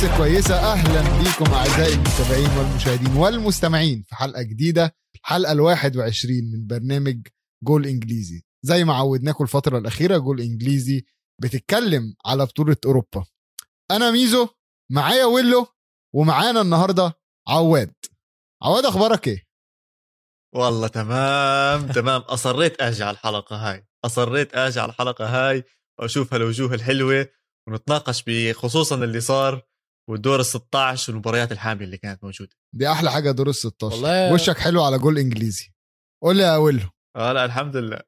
الناس الكويسة أهلا بيكم أعزائي المتابعين والمشاهدين والمستمعين في حلقة جديدة الحلقة الواحد وعشرين من برنامج جول إنجليزي. زي ما عودناكم الفترة الأخيرة جول إنجليزي بتتكلم على بطولة أوروبا. أنا ميزو معايا ويلو ومعانا النهاردة عواد. عواد أخبارك إيه؟ والله تمام تمام. أصريت أجي على الحلقة هاي. أصريت أجي على الحلقة هاي وأشوف هالوجوه الحلوة ونتناقش بخصوصا اللي صار والدور ال 16 والمباريات الحامله اللي كانت موجودة. دي أحلى حاجة دور ال 16 والله- وشك حلو على جول إنجليزي. قول لي يا ويلو. آه لا الحمد لله.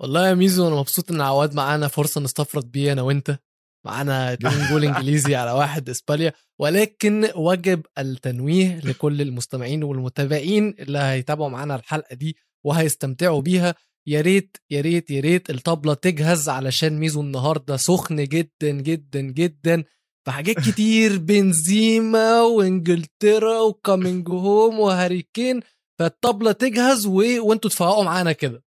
والله يا ميزو أنا مبسوط إن عواد معانا فرصة نستفرد بيه أنا وأنت. معانا اتنين جول إنجليزي على واحد إسبانيا. ولكن وجب التنويه لكل المستمعين والمتابعين اللي هيتابعوا معانا الحلقة دي وهيستمتعوا بيها. يا ريت يا ريت يا ريت الطبلة تجهز علشان ميزو النهارده سخن جدا جدا جدا. في حاجات كتير بنزيما وإنجلترا و Coming Home وهاري كين فالطبلة تجهز و... وأنتوا تفوقوا معانا كده.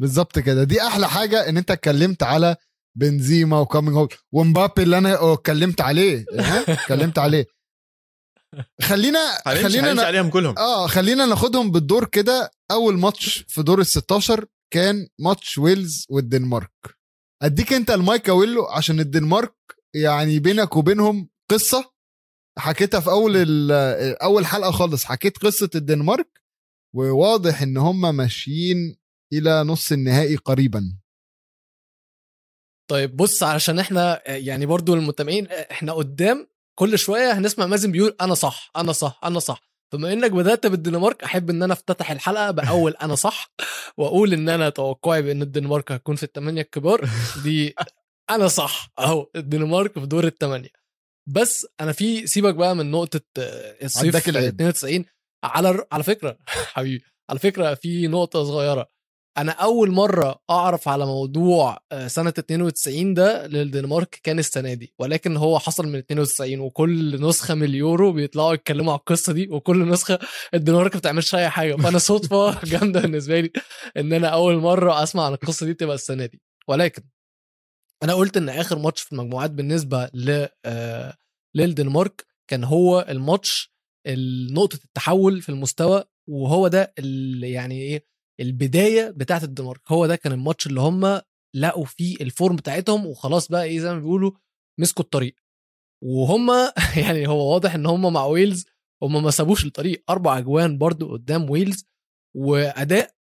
بالظبط كده. دي أحلى حاجة إن أنت اتكلمت على بنزيما و Coming Home ومبابي اللي أنا اتكلمت عليه اتكلمت عليه. خلينا خلينا خلينا ن... عليهم كلهم. آه خلينا ناخدهم بالدور كده. أول ماتش في دور ال 16 كان ماتش ويلز والدنمارك. أديك أنت المايك يا ويلو عشان الدنمارك يعني بينك وبينهم قصة. حكيتها في أول أول حلقة خالص. حكيت قصة الدنمارك وواضح إن هم ماشيين إلى نص النهائي قريبا. طيب بص علشان إحنا يعني برضو المتابعين إحنا قدام كل شوية هنسمع مازن بيقول أنا صح أنا صح أنا صح. بما إنك بدأت بالدنمارك أحب إن أنا أفتتح الحلقة بأول أنا صح وأقول إن أنا توقعي بإن الدنمارك هتكون في الثمانيه الكبار. دي أنا صح أهو الدنمارك في دور الثمانيه بس أنا في سيبك بقى من نقطة آه، الصيف عداك العيب. 92 على على فكرة حبيبي على فكرة في نقطة صغيرة. أنا أول مرة أعرف على موضوع آه، سنة 92 ده للدنمارك كان السنة دي. ولكن هو حصل من 92 وكل نسخة من اليورو بيطلعوا يتكلموا على القصة دي وكل نسخة الدنمارك ما بتعملش أي حاجة. فأنا صدفة جامدة بالنسبة لي إن أنا أول مرة أسمع عن القصة دي تبقى السنة دي. ولكن أنا قلت إن آخر ماتش في المجموعات بالنسبة ل آه، للدنمارك كان هو الماتش نقطة التحول في المستوى وهو ده يعني إيه البداية بتاعت الدنمارك. هو ده كان الماتش اللي هم لقوا فيه ال form بتاعتهم وخلاص بقى إيه زي ما بيقولوا مسكوا الطريق. وهم يعني هو واضح إن هم مع ويلز هم ما سابوش الطريق. أربع أجوان برضو قدام ويلز وأداء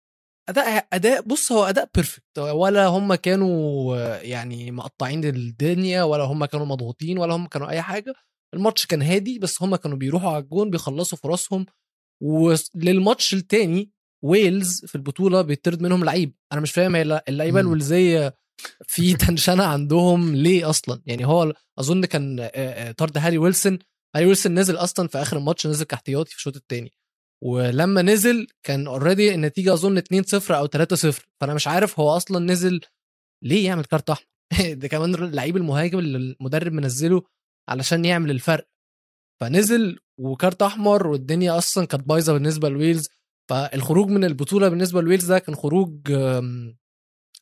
أداء أداء بص هو أداء perfect ولا هم كانوا يعني مقطعين الدنيا ولا هم كانوا مضغوطين ولا هم كانوا أي حاجة. الماتش كان هادي بس هم كانوا بيروحوا على الجون بيخلصوا فرصهم. وللماتش التاني ويلز في البطولة بيطرد منهم لعيب. أنا مش فاهم هي اللعيبة. الويلزية في تنشنة عندهم ليه أصلا؟ يعني هو أظن كان طرد هاري ويلسون. هاري ويلسون نزل أصلا في آخر الماتش نزل كاحتياطي في الشوط الثاني ولما نزل كان already النتيجة أظن 2-0 أو 3-0 فأنا مش عارف هو أصلا نزل ليه يعمل كارت أحمر؟ ده كمان اللعيب المهاجم اللي المدرب منزله علشان يعمل الفرق. فنزل وكارت أحمر والدنيا أصلا كانت بايظة بالنسبة لويلز. فالخروج من البطولة بالنسبة لويلز ده كان خروج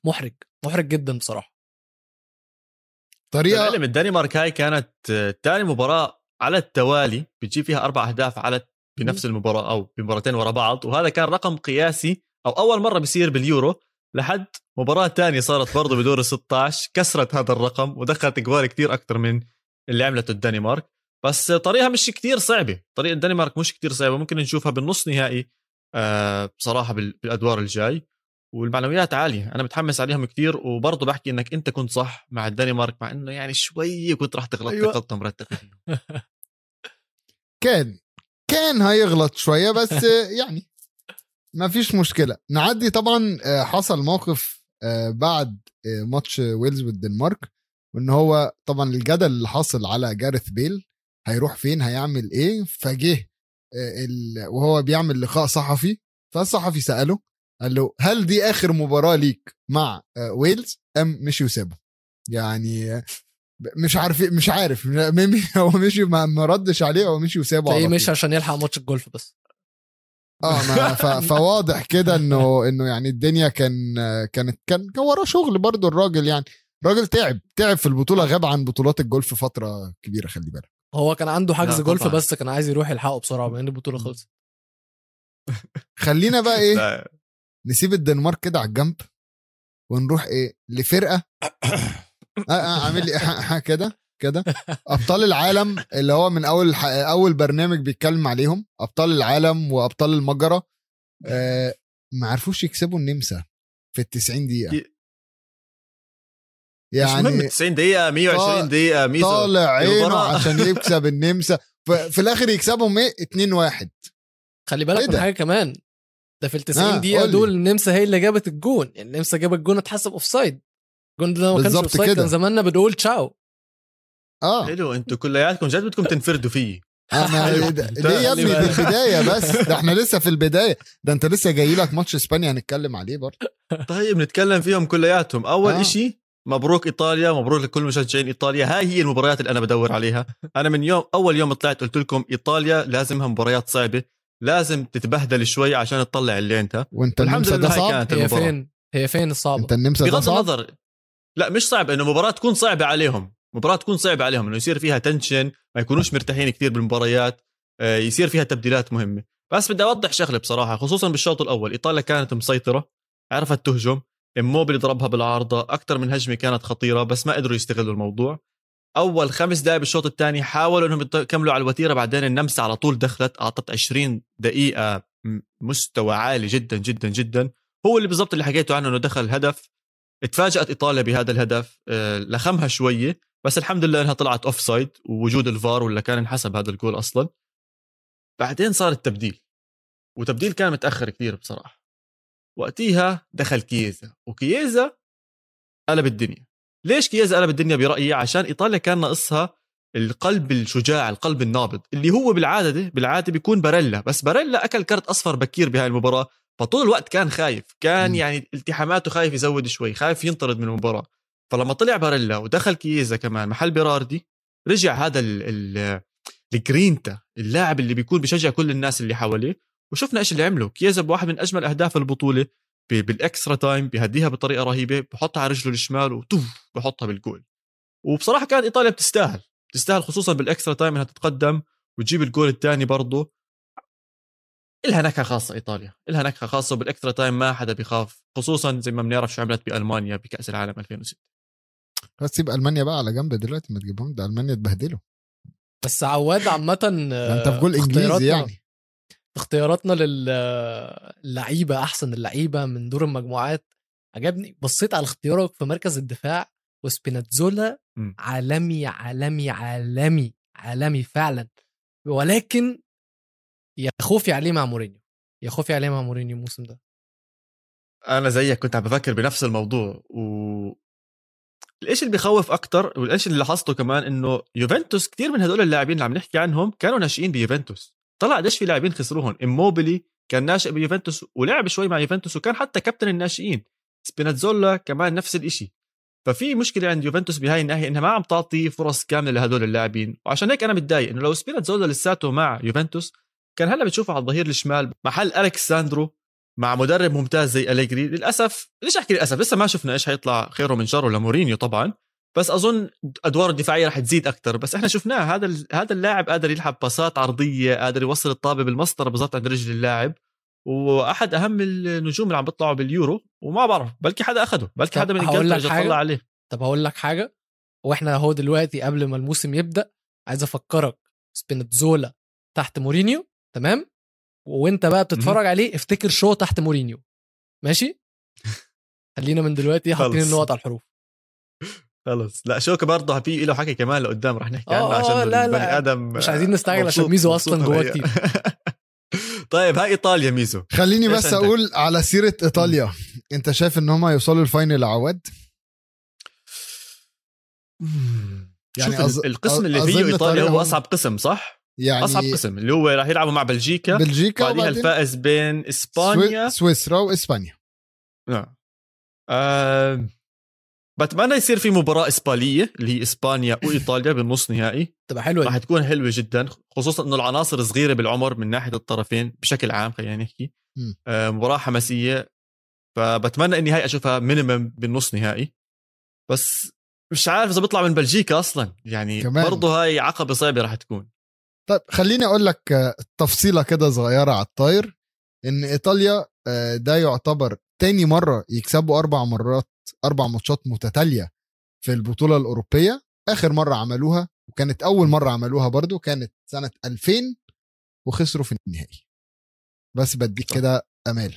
محرج محرج جدا بصراحة. طريقة الدنمارك هاي كانت ثاني مباراة على التوالي بتجيب فيها أربع أهداف على بنفس المباراة أو بمباراتين ورا بعض وهذا كان رقم قياسي أو أول مرة بيصير باليورو لحد مباراة تانية صارت برضه بدور ال 16 كسرت هذا الرقم ودخلت جوال كتير أكثر من اللي عملته الدنمارك. بس طريقها مش كتير صعبة طريقة الدنمارك مش كتير صعبة ممكن نشوفها بالنص نهائي آه بصراحة بال- بالأدوار الجاي. والمعنويات عالية أنا متحمس عليهم كتير وبرضه بحكي إنك أنت كنت صح مع الدنمارك مع إنه يعني شوي كنت راح تغلط أيوة. غلطه مرتبه كان كان هيغلط شوية بس يعني ما فيش مشكلة. نعدي طبعا آه، حصل موقف آه، بعد آه، ماتش ويلز والدنمارك وإن هو طبعا الجدل اللي حاصل على جارث بيل هيروح فين هيعمل إيه؟ فجه وهو بيعمل لقاء صحفي فالصحفي سأله قال له هل دي آخر مباراة ليك مع ويلز أم مشي وسابه يعني مش عارف مش عارف. م- هو مشي ما ما ردش عليه هو مشي وسابه تلاقيه على مش طول. عشان يلحق ماتش الجولف بس. آه ما ف... فواضح كده إنه إنه يعني الدنيا كان كانت كان كان وراه شغل برضو الراجل يعني. راجل تعب تعب في البطولة غاب عن بطولات الجولف فترة كبيرة خلي بالك. هو كان عنده حجز لا، جولف. بس كان عايز يروح يلحقه بسرعة بما إن البطولة خلصت. خلينا بقى إيه لا، نسيب الدنمارك كده على الجنب ونروح إيه لفرقة آه آه عامل لي ح- ح- كده كده. أبطال العالم اللي هو من أول ح- أول برنامج بيتكلم عليهم. أبطال العالم وأبطال المجرة. آه ما عرفوش يكسبوا النمسا في ال 90 دقيقة. ي- مش مهم يعني 90 دقيقة 120 دقيقة ميزو طالع عينه. عشان يكسب النمسا. ف- في الآخر يكسبهم إيه؟ 2 1 خلي بالك إيه من ده؟ حاجة كمان. ده في ال 90 آه، دقيقة. دول النمسا هي اللي جابت الجون. يعني النمسا جابت الجون اتحسب offside ده لو ما كانش off. كان زماننا بنقول تشاو. آه. حلو أنتوا كلياتكم جد بدكم تنفردوا فيي أنا. ده- ليه يا ابني؟ خلي دي البداية بس. ده إحنا لسه في البداية. ده أنت لسه جاي لك ماتش إسبانيا هنتكلم عليه برضه. طيب نتكلم فيهم كلياتهم. أول آه. إشي مبروك إيطاليا مبروك لكل مشجعين إيطاليا. هاي هي المباريات اللي أنا بدور عليها. أنا من يوم أول يوم طلعت قلت لكم إيطاليا لازمها مباريات صعبة. لازم تتبهدل شوي عشان تطلع اللي أنت. وأنت ده لله هاي كانت هي المباراة. فين؟ هي فين الصعبة؟ أنت النمسا ده بغض النظر لا مش صعب إنه مباراة تكون صعبة عليهم. مباراة تكون صعبة عليهم إنه يصير فيها تنشن ما يكونوش مرتاحين كثير بالمباريات آه، يصير فيها تبديلات مهمة. بس بدي أوضح شغلة بصراحة خصوصا بالشوط الأول. إيطاليا كانت مسيطرة عرفت تهجم. اموبيل ضربها بالعارضة أكثر من هجمة كانت خطيرة بس ما قدروا يستغلوا الموضوع. أول خمس دقائق بالشوط الثاني حاولوا إنهم يكملوا على الوتيرة بعدين النمسا على طول دخلت أعطت 20 دقيقة مستوى عالي جدا جدا جدا. هو اللي بالضبط اللي حكيته عنه إنه دخل هدف اتفاجأت إيطاليا بهذا الهدف آه، لخمها شوية بس الحمد لله إنها طلعت offside ووجود الفار ولا كان انحسب هذا الجول أصلا. بعدين صار التبديل وتبديل كان متأخر كثير بصراحة. وقتيها دخل كييزا وكييزا قلب الدنيا. ليش كييزا قلب الدنيا برأيي؟ عشان إيطاليا كان ناقصها القلب الشجاع القلب النابض اللي هو بالعادة بالعادة بيكون باريلا بس باريلا أكل كرت أصفر بكير بهاي المباراة. فطول الوقت كان خايف كان مم. يعني التحاماته خايف يزود شوي خايف ينطرد من المباراة. فلما طلع باريلا ودخل كييزا كمان محل بيراردي رجع هذا ال ال الجرينتا اللاعب اللي بيكون بيشجع كل الناس اللي حواليه وشفنا إيش اللي عمله. كييزا بواحد من أجمل أهداف البطولة بال extra time بيهديها بطريقة رهيبة بحطها على رجله الشمال وتوف بحطها بالجول. وبصراحة كانت إيطاليا بتستاهل بتستاهل خصوصا بال extra time إنها تتقدم وتجيب الجول الثاني برضه. إلها نكهة خاصة إيطاليا. إلها نكهة خاصة وبال extra time ما حدا بيخاف خصوصا زي ما بنعرف شو عملت بألمانيا بكأس العالم 2006 بس تسيب ألمانيا بقى على جنب دلوقتي ما تجيبهم ده ألمانيا اتبهدلوا. بس عواد عامة ده أنت في جول إنجليزي يعني. اختياراتنا للعيبه أحسن اللعيبة من دور المجموعات. عجبني بصيت على اختيارك في مركز الدفاع وسبيناتزولا. عالمي عالمي عالمي عالمي فعلا. ولكن يا خوفي عليه مع مورينيو. يا خوفي عليه مع مورينيو الموسم ده. أنا زيك كنت عم بفكر بنفس الموضوع و الإشي اللي بخوف أكثر والإشي اللي لاحظته كمان إنه يوفنتوس كثير من هدول اللاعبين اللي عم نحكي عنهم كانوا ناشئين بيوفنتوس. طلع قديش في لاعبين خسروهم. إموبيلي كان ناشئ بيوفنتوس ولعب شوي مع يوفنتوس وكان حتى كابتن الناشئين. سبيناتزولا كمان نفس الإشي. ففي مشكلة عند يوفنتوس بهاي الناحية إنها ما عم تعطي فرص كاملة لهدول اللاعبين. وعشان هيك أنا متضايق إنه لو سبيناتزولا لساته مع يوفنتوس كان هلا بتشوفه على الظهير الشمال محل ألكساندرو مع مدرب ممتاز زي أليجري. للأسف ليش أحكي للأسف؟ لسه ما شفنا إيش حيطلع خيره من شره لمورينيو طبعا. بس أظن ادواره الدفاعية رح تزيد أكثر بس إحنا شفناه هذا هذا اللاعب قادر يلعب باسات عرضية قادر يوصل الطابة بالمسطرة بالضبط عند رجل اللاعب. وأحد أهم النجوم اللي عم بيطلعوا باليورو وما بعرف بلكي حدا أخده بلكي حدا من انجلترا؟ طلع عليه. طب هقول لك حاجة؟ وإحنا أهو دلوقتي قبل ما الموسم يبدأ عايز أفكرك سبينازولا تحت مورينيو تمام؟ وانت بقى بتتفرج عليه افتكر شو تحت مورينيو. ماشي؟ خلينا من دلوقتي حاطين. النقط على الحروف. خلص لا شوكة برضه في له حكي كمان لقدام رح نحكي عنه آه، عشان لا، البني لا، آدم مش عايزين نستعجل عشان ميزو جواه عليا. كتير. طيب هاي إيطاليا ميزو. خليني بس عندك؟ أقول على سيرة إيطاليا. أنت شايف إن هم يوصلوا ال final عواد يعني أظ- القسم اللي فيه إيطاليا هو أصعب قسم صح؟ يعني أصعب قسم اللي هو راح يلعبوا مع بلجيكا بلجيكا بعديها الفائز بين إسبانيا. سوي- سويسرا وإسبانيا. نعم آه بتمنى يصير في مباراة إسبانية اللي هي إسبانيا وإيطاليا بالنص نهائي. تبقى حلوة راح دي. تكون حلوة جدا خصوصا إنه العناصر صغيرة بالعمر من ناحية الطرفين بشكل عام خلينا نحكي. آه مباراة حماسية فبتمنى إني هاي أشوفها minimum بالنص نهائي. بس مش عارف إذا بيطلع من بلجيكا أصلا يعني. برضه هاي عقبة صعبة راح تكون. طيب خليني أقول لك آه، تفصيلة كده صغيرة على الطاير. إن إيطاليا آه، ده يعتبر تاني مرة يكسبوا أربع مرات أربع ماتشات متتالية في البطولة الأوروبية. آخر مرة عملوها وكانت أول مرة عملوها برضو كانت سنة 2000 وخسروا في النهائي. بس بديك. كده أمال.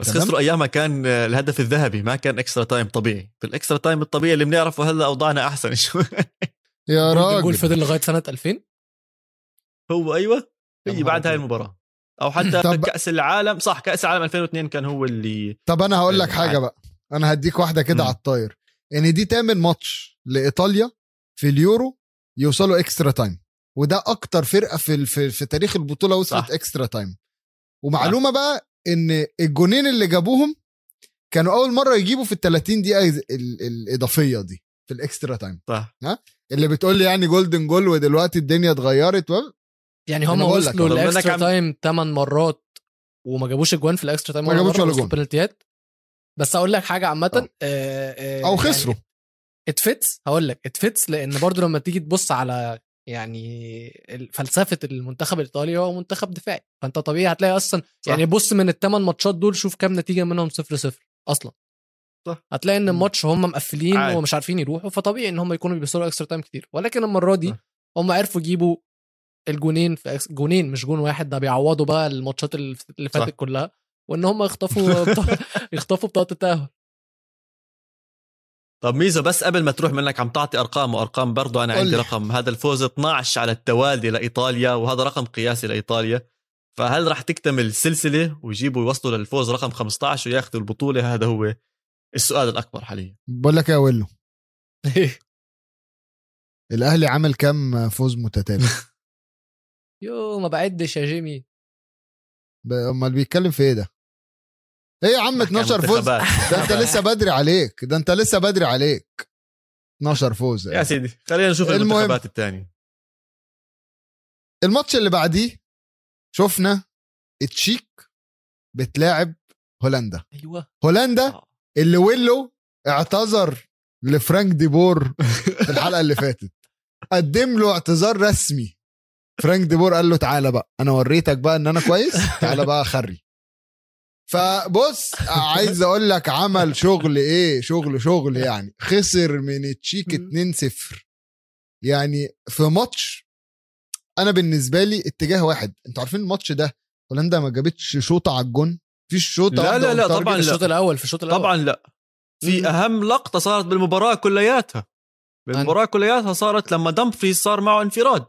بس تمام. خسروا أيامها كان الهدف الذهبي ما كان extra time طبيعي. في ال extra time الطبيعي اللي بنعرفه هلأ أوضاعنا أحسن. شوي يا golden goal راجل فضل لغاية سنة 2000 هو أيوه هي بعد هاي. المباراة أو حتى طب- كأس العالم صح كأس العالم 2002 كان هو اللي طب أنا هقول لك حاجة. بقى أنا هديك واحدة كده. على الطاير إن دي تامن ماتش لإيطاليا في اليورو يوصلوا extra time وده أكتر فرقة في في, في تاريخ البطولة وصلت صح. extra time ومعلومة بقى إن الجونين اللي جابوهم كانوا أول مرة يجيبوا في ال 30 دقيقة ال- ال- الإضافية دي في ال extra time صح اللي بتقول لي يعني golden goal ودلوقتي الدنيا اتغيرت. يعني هم وصلوا كان- time 8 مرات وما جابوش اجوان في ال extra time ما جابوش ولا جون. بس أقول لك حاجة عامة آه. آه، آه، أو يعني خسروا اتفتس هقول لك اتفتس لأن برضو لما تيجي تبص على يعني فلسفة المنتخب الإيطالي هو منتخب دفاعي فأنت طبيعي هتلاقي أصلا صح. يعني بص من الثمان ماتشات دول شوف كام نتيجة منهم صفر صفر أصلا صح. هتلاقي إن. الماتش هم مقفلين عادي. ومش عارفين يروحوا فطبيعي إن هم يكونوا بيوصلوا extra time كتير ولكن المرة دي صح. هم عرفوا يجيبوا الجونين في ex- جونين مش جون واحد ده بيعوضوا بقى الماتشات اللي. فاتت كلها وإن هم يخطفوا بطا- يخطفوا بطاقه التأهل. طب ميزو بس قبل ما تروح منك عم تعطي أرقام وأرقام برضو أنا عندي. رقم. هذا الفوز 12 على التوالي لإيطاليا وهذا رقم قياسي لإيطاليا. فهل راح تكتمل السلسلة ويجيبوا يوصلوا للفوز رقم 15 وياخذوا البطولة؟ هذا هو السؤال الأكبر حاليا. بقول لك يا ويلو. الأهلي عامل كام فوز متتالي؟ يو ما بعدش يا جيمي. أمال بيتكلم في إيه ده؟ إيه يا عم نحكي عن 12 فوز. ده أنت لسه بدري عليك ده أنت لسه بدري عليك. 12 فوز يا سيدي خلينا نشوف. المنتخبات الثانية الماتش اللي بعديه شفنا التشيك بتلاعب هولندا. أيوه. هولندا آه. اللي ويلو اعتذر لفرانك ديبور في الحلقة اللي فاتت. قدم له اعتذار رسمي. فرانك ديبور قال له تعالى بقى. أنا وريتك بقى إن أنا كويس. تعالى بقى خري. فبص عايز أقول لك عمل شغل إيه؟ شغل شغل يعني. خسر من التشيك 2-0 يعني في ماتش أنا بالنسبة لي اتجاه واحد. أنتوا عارفين الماتش ده؟ هولندا ما جابتش شوطة على الجون. فيش شوطة لا، لا، لا،. طبعاً في الشوط لا. الأول في الشوط الأول. طبعا لا. في. أهم لقطة صارت بالمباراة كلياتها. بالمباراة كلياتها صارت لما دمفريز صار معه انفراد.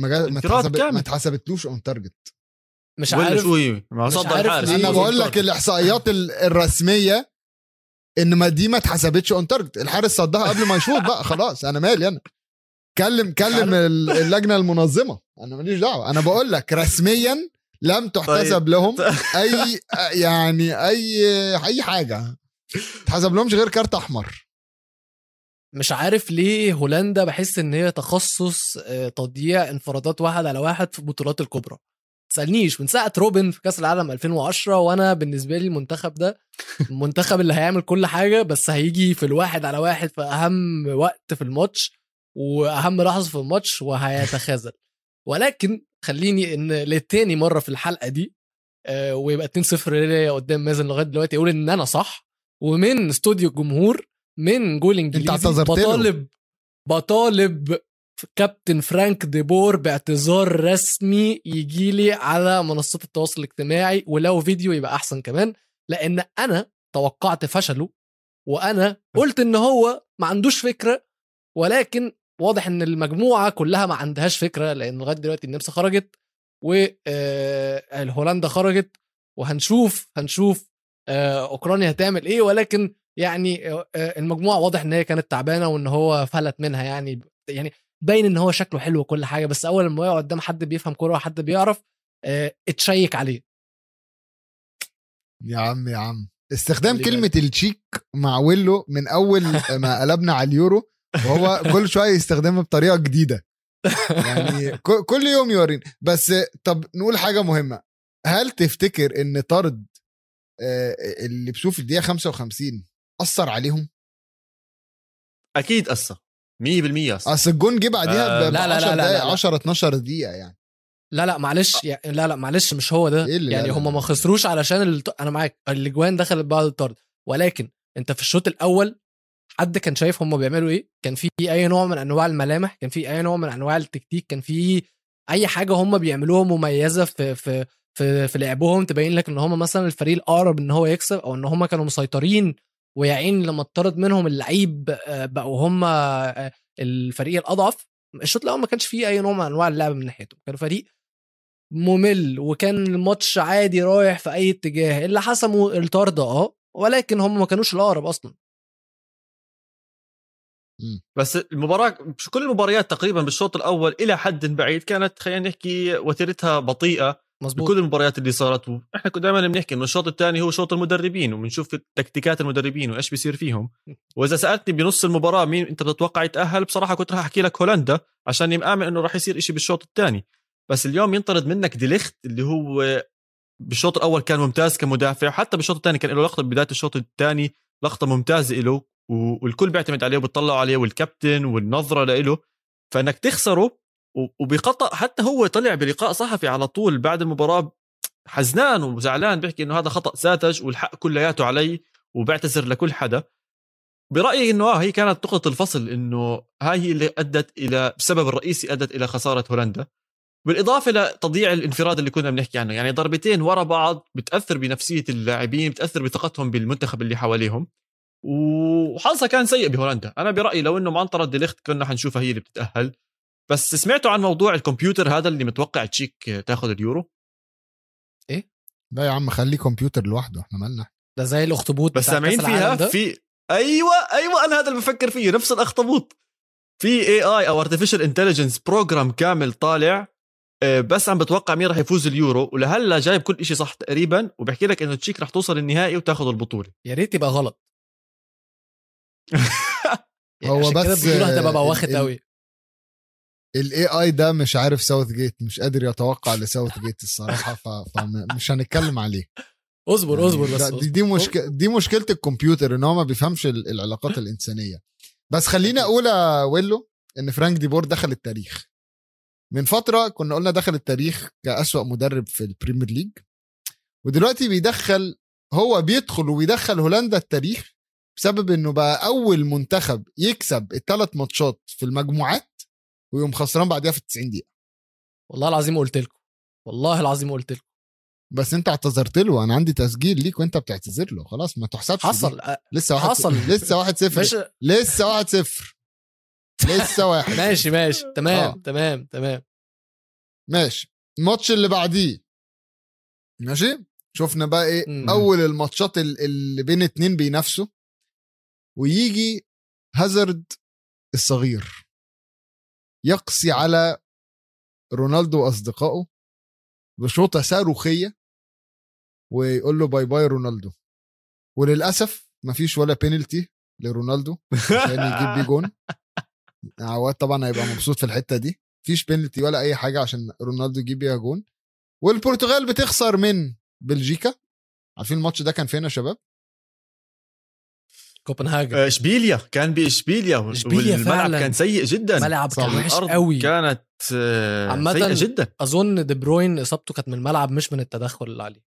ما ما اتحسبتلوش on target مش عارف. شو هي ما مش عارف. أنا بقول لك الاحصائيات ال- الرسمية إن ما دي ما اتحسبتش on target الحارس صدها قبل ما يشوط بقى خلاص أنا مالي أنا. كلم كلم ال- اللجنة المنظمة. أنا ماليش دعوة. أنا بقول لك رسميا لم تحتسب طيب. لهم اي يعني اي أي حاجة. اتحسب لهمش غير كارت أحمر. مش عارف ليه هولندا بحس إن هي تخصص آه، تضييع انفرادات واحد على واحد في البطولات الكبرى. تسألنيش من ساعة روبن في كأس العالم 2010 وأنا بالنسبة لي المنتخب ده المنتخب اللي هيعمل كل حاجة بس هيجي في الواحد على واحد في أهم وقت في الماتش وأهم لحظة في الماتش وهيتخاذل. ولكن خليني إن لتاني مرة في الحلقة دي آه، ويبقى 2-0 ليا قدام مازن لغاية دلوقتي يقول إن أنا صح ومن استوديو الجمهور من جول انجليزي له. بطالب بطالب كابتن فرانك ديبور باعتذار رسمي يجي لي على منصات التواصل الاجتماعي ولو فيديو يبقى أحسن كمان لأن أنا توقعت فشله وأنا قلت إن هو ما عندوش فكرة ولكن واضح إن المجموعة كلها ما عندهاش فكرة لأن لغاية دلوقتي النمسا خرجت والهولندا خرجت وهنشوف هنشوف آه، أوكرانيا هتعمل إيه ولكن يعني آه، آه، المجموعة واضح إن هي كانت تعبانة وإن هو فلت منها يعني يعني باين إن هو شكله حلو وكل حاجة بس أول ما يقعد قدام حد بيفهم كورة وحد بيعرف آه، اتشيك عليه. يا عم يا عم. استخدام كلمة التشيك مع ويلو من أول ما قلبنا على اليورو وهو كل شوية يستخدمها بطريقة جديدة. يعني كل يوم يورينا بس طب نقول حاجة مهمة. هل تفتكر إن طرد اللي بشوف الدقيقة 55 أثر عليهم؟ أكيد أثر. 100% أثر. أصل الجون جه بعديها آه، ب لا، لا، لا، لا، لا. 10 12 دقيقة يعني. لا لا معلش يعني لا لا معلش مش هو ده. إيه يعني هم؟ ما خسروش علشان الت... أنا معاك. الاجوان دخلت بعد الطرد. ولكن أنت في الشوط الأول حد كان شايف هم بيعملوا إيه؟ كان في أي نوع من أنواع الملامح؟ كان في أي نوع من أنواع التكتيك؟ كان في أي حاجة هم بيعملوها مميزة في في في, في لعبهم تبين لك إن هم مثلا الفريق الأقرب إن هو يكسب أو إن هم كانوا مسيطرين ويا عين لما اتطرد منهم اللعيب آه، بقوا هم آه، الفريق الأضعف. الشوط الأول ما كانش فيه أي نوع من أنواع اللعب من ناحيتهم كانوا فريق ممل وكان الماتش عادي رايح في أي اتجاه. اللي حسموا الطرد آه ولكن هم ما كانوش الأقرب أصلا. بس المباراة مش كل المباريات تقريبا بالشوط الأول إلى حد بعيد كانت خلينا نحكي وتيرتها بطيئة. مظبوط. بكل المباريات اللي صارت وإحنا كنا دائما بنحكي إنه الشوط الثاني هو شوط المدربين وبنشوف تكتيكات المدربين وإيش بيصير فيهم. وإذا سألتني بنص المباراة مين أنت بتتوقع يتأهل بصراحة كنت راح أحكي لك هولندا عشان مآمن إنه راح يصير إشي بالشوط الثاني. بس اليوم ينطرد منك ديليخت اللي هو بالشوط الأول كان ممتاز كمدافع حتى بالشوط الثاني كان له لقطة بدايه الشوط الثاني لقطة ممتازة له والكل بيعتمد عليه وبيطلعوا عليه والكابتن والنظرة له فإنك تخسره وبقطع حتى هو طلع بلقاء صحفي على طول بعد المباراة حزنان وزعلان بيحكي إنه هذا خطأ ساذج والحق كلياته علي وبيعتذر لكل حدا. برأيي إنه آه هي كانت نقطة الفصل إنه هاي هي اللي أدت إلى السبب الرئيسي أدت إلى خسارة هولندا. بالإضافة لتضييع الانفراد اللي كنا بنحكي عنه يعني ضربتين ورا بعض بتأثر بنفسية اللاعبين بتأثر بثقتهم بالمنتخب اللي حواليهم. وحظها كان سيء بهولندا. أنا برأيي لو إنه ما انطرد ديليخت كنا حنشوفها هي اللي بتتأهل. بس سمعتوا عن موضوع الكمبيوتر هذا اللي متوقع تشيك تاخذ اليورو؟ لا يا عم خليه كمبيوتر لوحده إحنا مالنا. ده زي الأخطبوط بس بتاع سامعين فيها. في أيوه أيوه أنا هذا اللي بفكر فيه نفس الأخطبوط. في AI أو artificial intelligence program كامل طالع آه، بس عم بتوقع مين راح يفوز اليورو. ولهلا جايب كل شيء صح تقريبا وبحكي لك إنه تشيك راح توصل النهائي وتاخذ البطولة. يا ريت يبقى غلط. هو كده بس، البطوله هتبقى بواخد ال- قوي ال AI ده مش عارف ساوثجيت مش قادر يتوقع لساوثجيت الصراحة فمش هنتكلم عليه. اصبر اصبر يعني بس ده- أصبر. دي دي مشكله دي مشكلة الكمبيوتر إن هو ما بيفهمش ال- العلاقات الإنسانية. بس خلينا أقول ويلو إن فرانك ديبور دخل التاريخ. من فترة كنا قلنا دخل التاريخ كأسوأ مدرب في البريمير ليج ودلوقتي بيدخل هو بيدخل وبيدخل هولندا التاريخ بسبب إنه بقى أول منتخب يكسب الثلاث ماتشات في المجموعات ويقوم خسران بعديها في 90 دقيقة. والله العظيم قلت لكم. والله العظيم قلت لكم. بس انت اعتذرت له أنا عندي تسجيل ليك وانت بتعتذر له. خلاص ما تحسبش دي. حصل أ- لسه واحد حصل. لسه واحد صفر. مش لسه واحد صفر. لسه واحد. ماشي ماشي. تمام آه. تمام تمام. ماشي. الماتش اللي بعديه. ماشي؟ شفنا بقى إيه؟ مم. أول الماتشات ال- اللي بين اتنين بينافسوا. ويجي هازارد الصغير. يقسي على رونالدو وأصدقائه بشوطة صاروخية ويقول له باي باي رونالدو. وللأسف مفيش ولا بينالتي لرونالدو عشان يجيب بيه جون. عواد طبعا هيبقى مبسوط في الحتة دي. مفيش بينالتي ولا أي حاجة عشان رونالدو يجيب بيها جون. والبرتغال بتخسر من بلجيكا. عارفين الماتش ده كان فين يا شباب؟ كوبنهاجن. آه، إشبيليا. كان بإشبيليا. والملعب فعلاً. كان سيء جدا. ملعب. كان وحش قوي. كانت آه، سيئة جدا. أظن دي بروين إصابته كانت من الملعب مش من التدخل اللي عليه.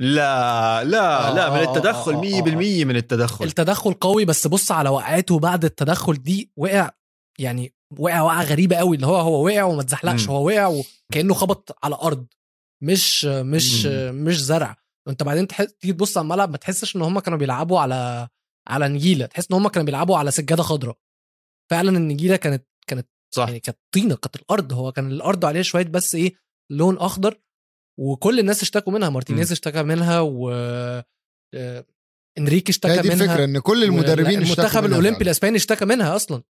لا لا آه، لا من آه، آه، التدخل. آه، آه، 100% من التدخل. التدخل قوي بس بص على وقعاته بعد التدخل دي وقع يعني وقع وقعة غريبة قوي اللي هو هو وقع وما اتزحلقش. مم. هو وقع وكأنه خبط على أرض. مش مش مش زرع. وأنت بعدين تحس تيجي تبص على الملعب ما تحسش إن هم كانوا بيلعبوا على على نجيلة. تحس إن هم كانوا بيلعبوا على سجادة خضراء. فعلا النجيله كانت كانت صح. يعني كانت طينة كانت الأرض. هو كان الأرض عليها شوية بس إيه لون أخضر وكل الناس اشتكوا منها. مارتينيز اشتكى منها و إنريكي اشتكى هي دي منها. الفكرة إن كل المدربين اشتكوا المنتخب الأولمبي. الأسباني اشتكى منها أصلا.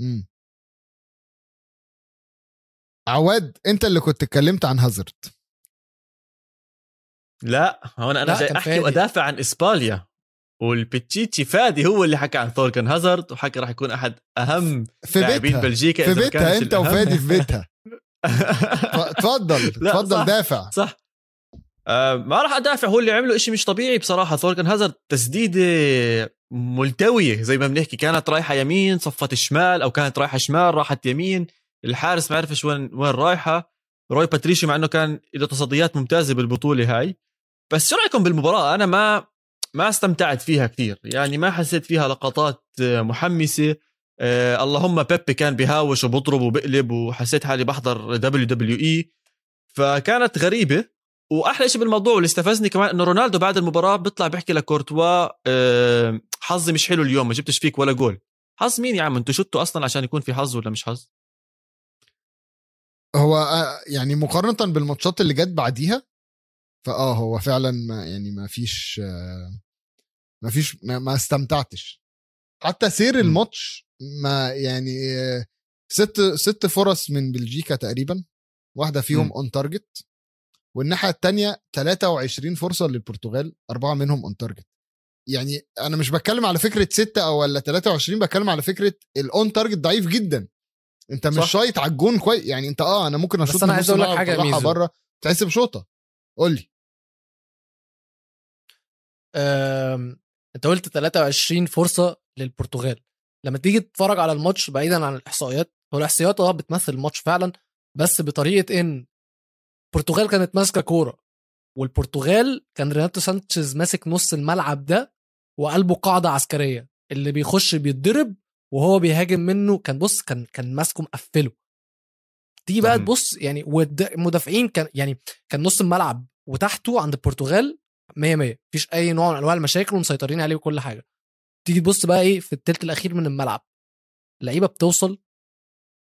مم. عواد أنت اللي كنت اتكلمت عن هازارد. لا هون أنا لا، جاي أحكي. وأدافع عن إسبانيا. والبيتشيتشي فادي هو اللي حكى عن ثورغن هازارد وحكى راح يكون أحد أهم في لاعبين بلجيكا في بيتها أنت. وفادي في بيتها. اتفضل صح. دافع. صح. آه ما راح أدافع هو اللي عمله إشي مش طبيعي بصراحة. ثوركن هازارد تسديدة ملتوية زي ما بنحكي. كانت رايحة يمين صفت شمال أو كانت رايحة شمال راحت يمين. الحارس ما عرفش وين وين رايحة. روي باتريشي مع إنه كان له تصديات ممتازة بالبطولة هاي. بس شو رأيكم بالمباراة؟ أنا ما ما استمتعت فيها كثير. يعني ما حسيت فيها لقطات محمسة. آه اللهم بيبي كان بهاوش وبضرب وبقلب وحسيت حالي بحضر WWE. فكانت غريبة. وأحلى شيء بالموضوع واللي استفزني كمان إنه رونالدو بعد المباراة بيطلع بيحكي لكورتوا آه حظي مش حلو اليوم ما جبتش فيك ولا جول. حظ مين يا عم؟ أنتوا شتوا أصلا عشان يكون في حظ ولا مش حظ؟ هو آه، يعني مقارنة بالماتشات اللي جت بعديها فآه هو فعلا ما يعني ما فيش آه، ما فيش ما, ما استمتعتش. حتى سير الماتش ما يعني آه، ست ست فرص من بلجيكا تقريبا واحدة فيهم on target والناحية الثانية 23 فرصة للبرتغال أربعة منهم on target يعني أنا مش بتكلم على فكرة ستة أو ولا 23 بتكلم على فكرة ال on target ضعيف جدا. انت مش شايط على الجون كويس يعني انت آه أنا ممكن أشوط بس أنا عايز أقول لك حاجة ميزو. بره تحسب شوطه قول لي. أنت قلت 23 فرصة للبرتغال. لما تيجي تتفرج على الماتش بعيدا عن الإحصائيات هو الإحصائيات آه بتمثل الماتش فعلا بس بطريقة إن البرتغال كانت ماسكة كورة والبرتغال كان ريناتو سانشيز ماسك نص الملعب ده وقلبه قاعدة عسكرية. اللي بيخش بيتضرب وهو بيهاجم منه كان بص كان كان ماسكه مقفله. تيجي بقى تبص يعني والمدافعين كان يعني كان نص الملعب وتحته عند البرتغال 100 100 مفيش أي نوع من أنواع المشاكل ومسيطرين عليه وكل حاجة. تيجي تبص بقى إيه في الثلث الأخير من الملعب. اللعيبه بتوصل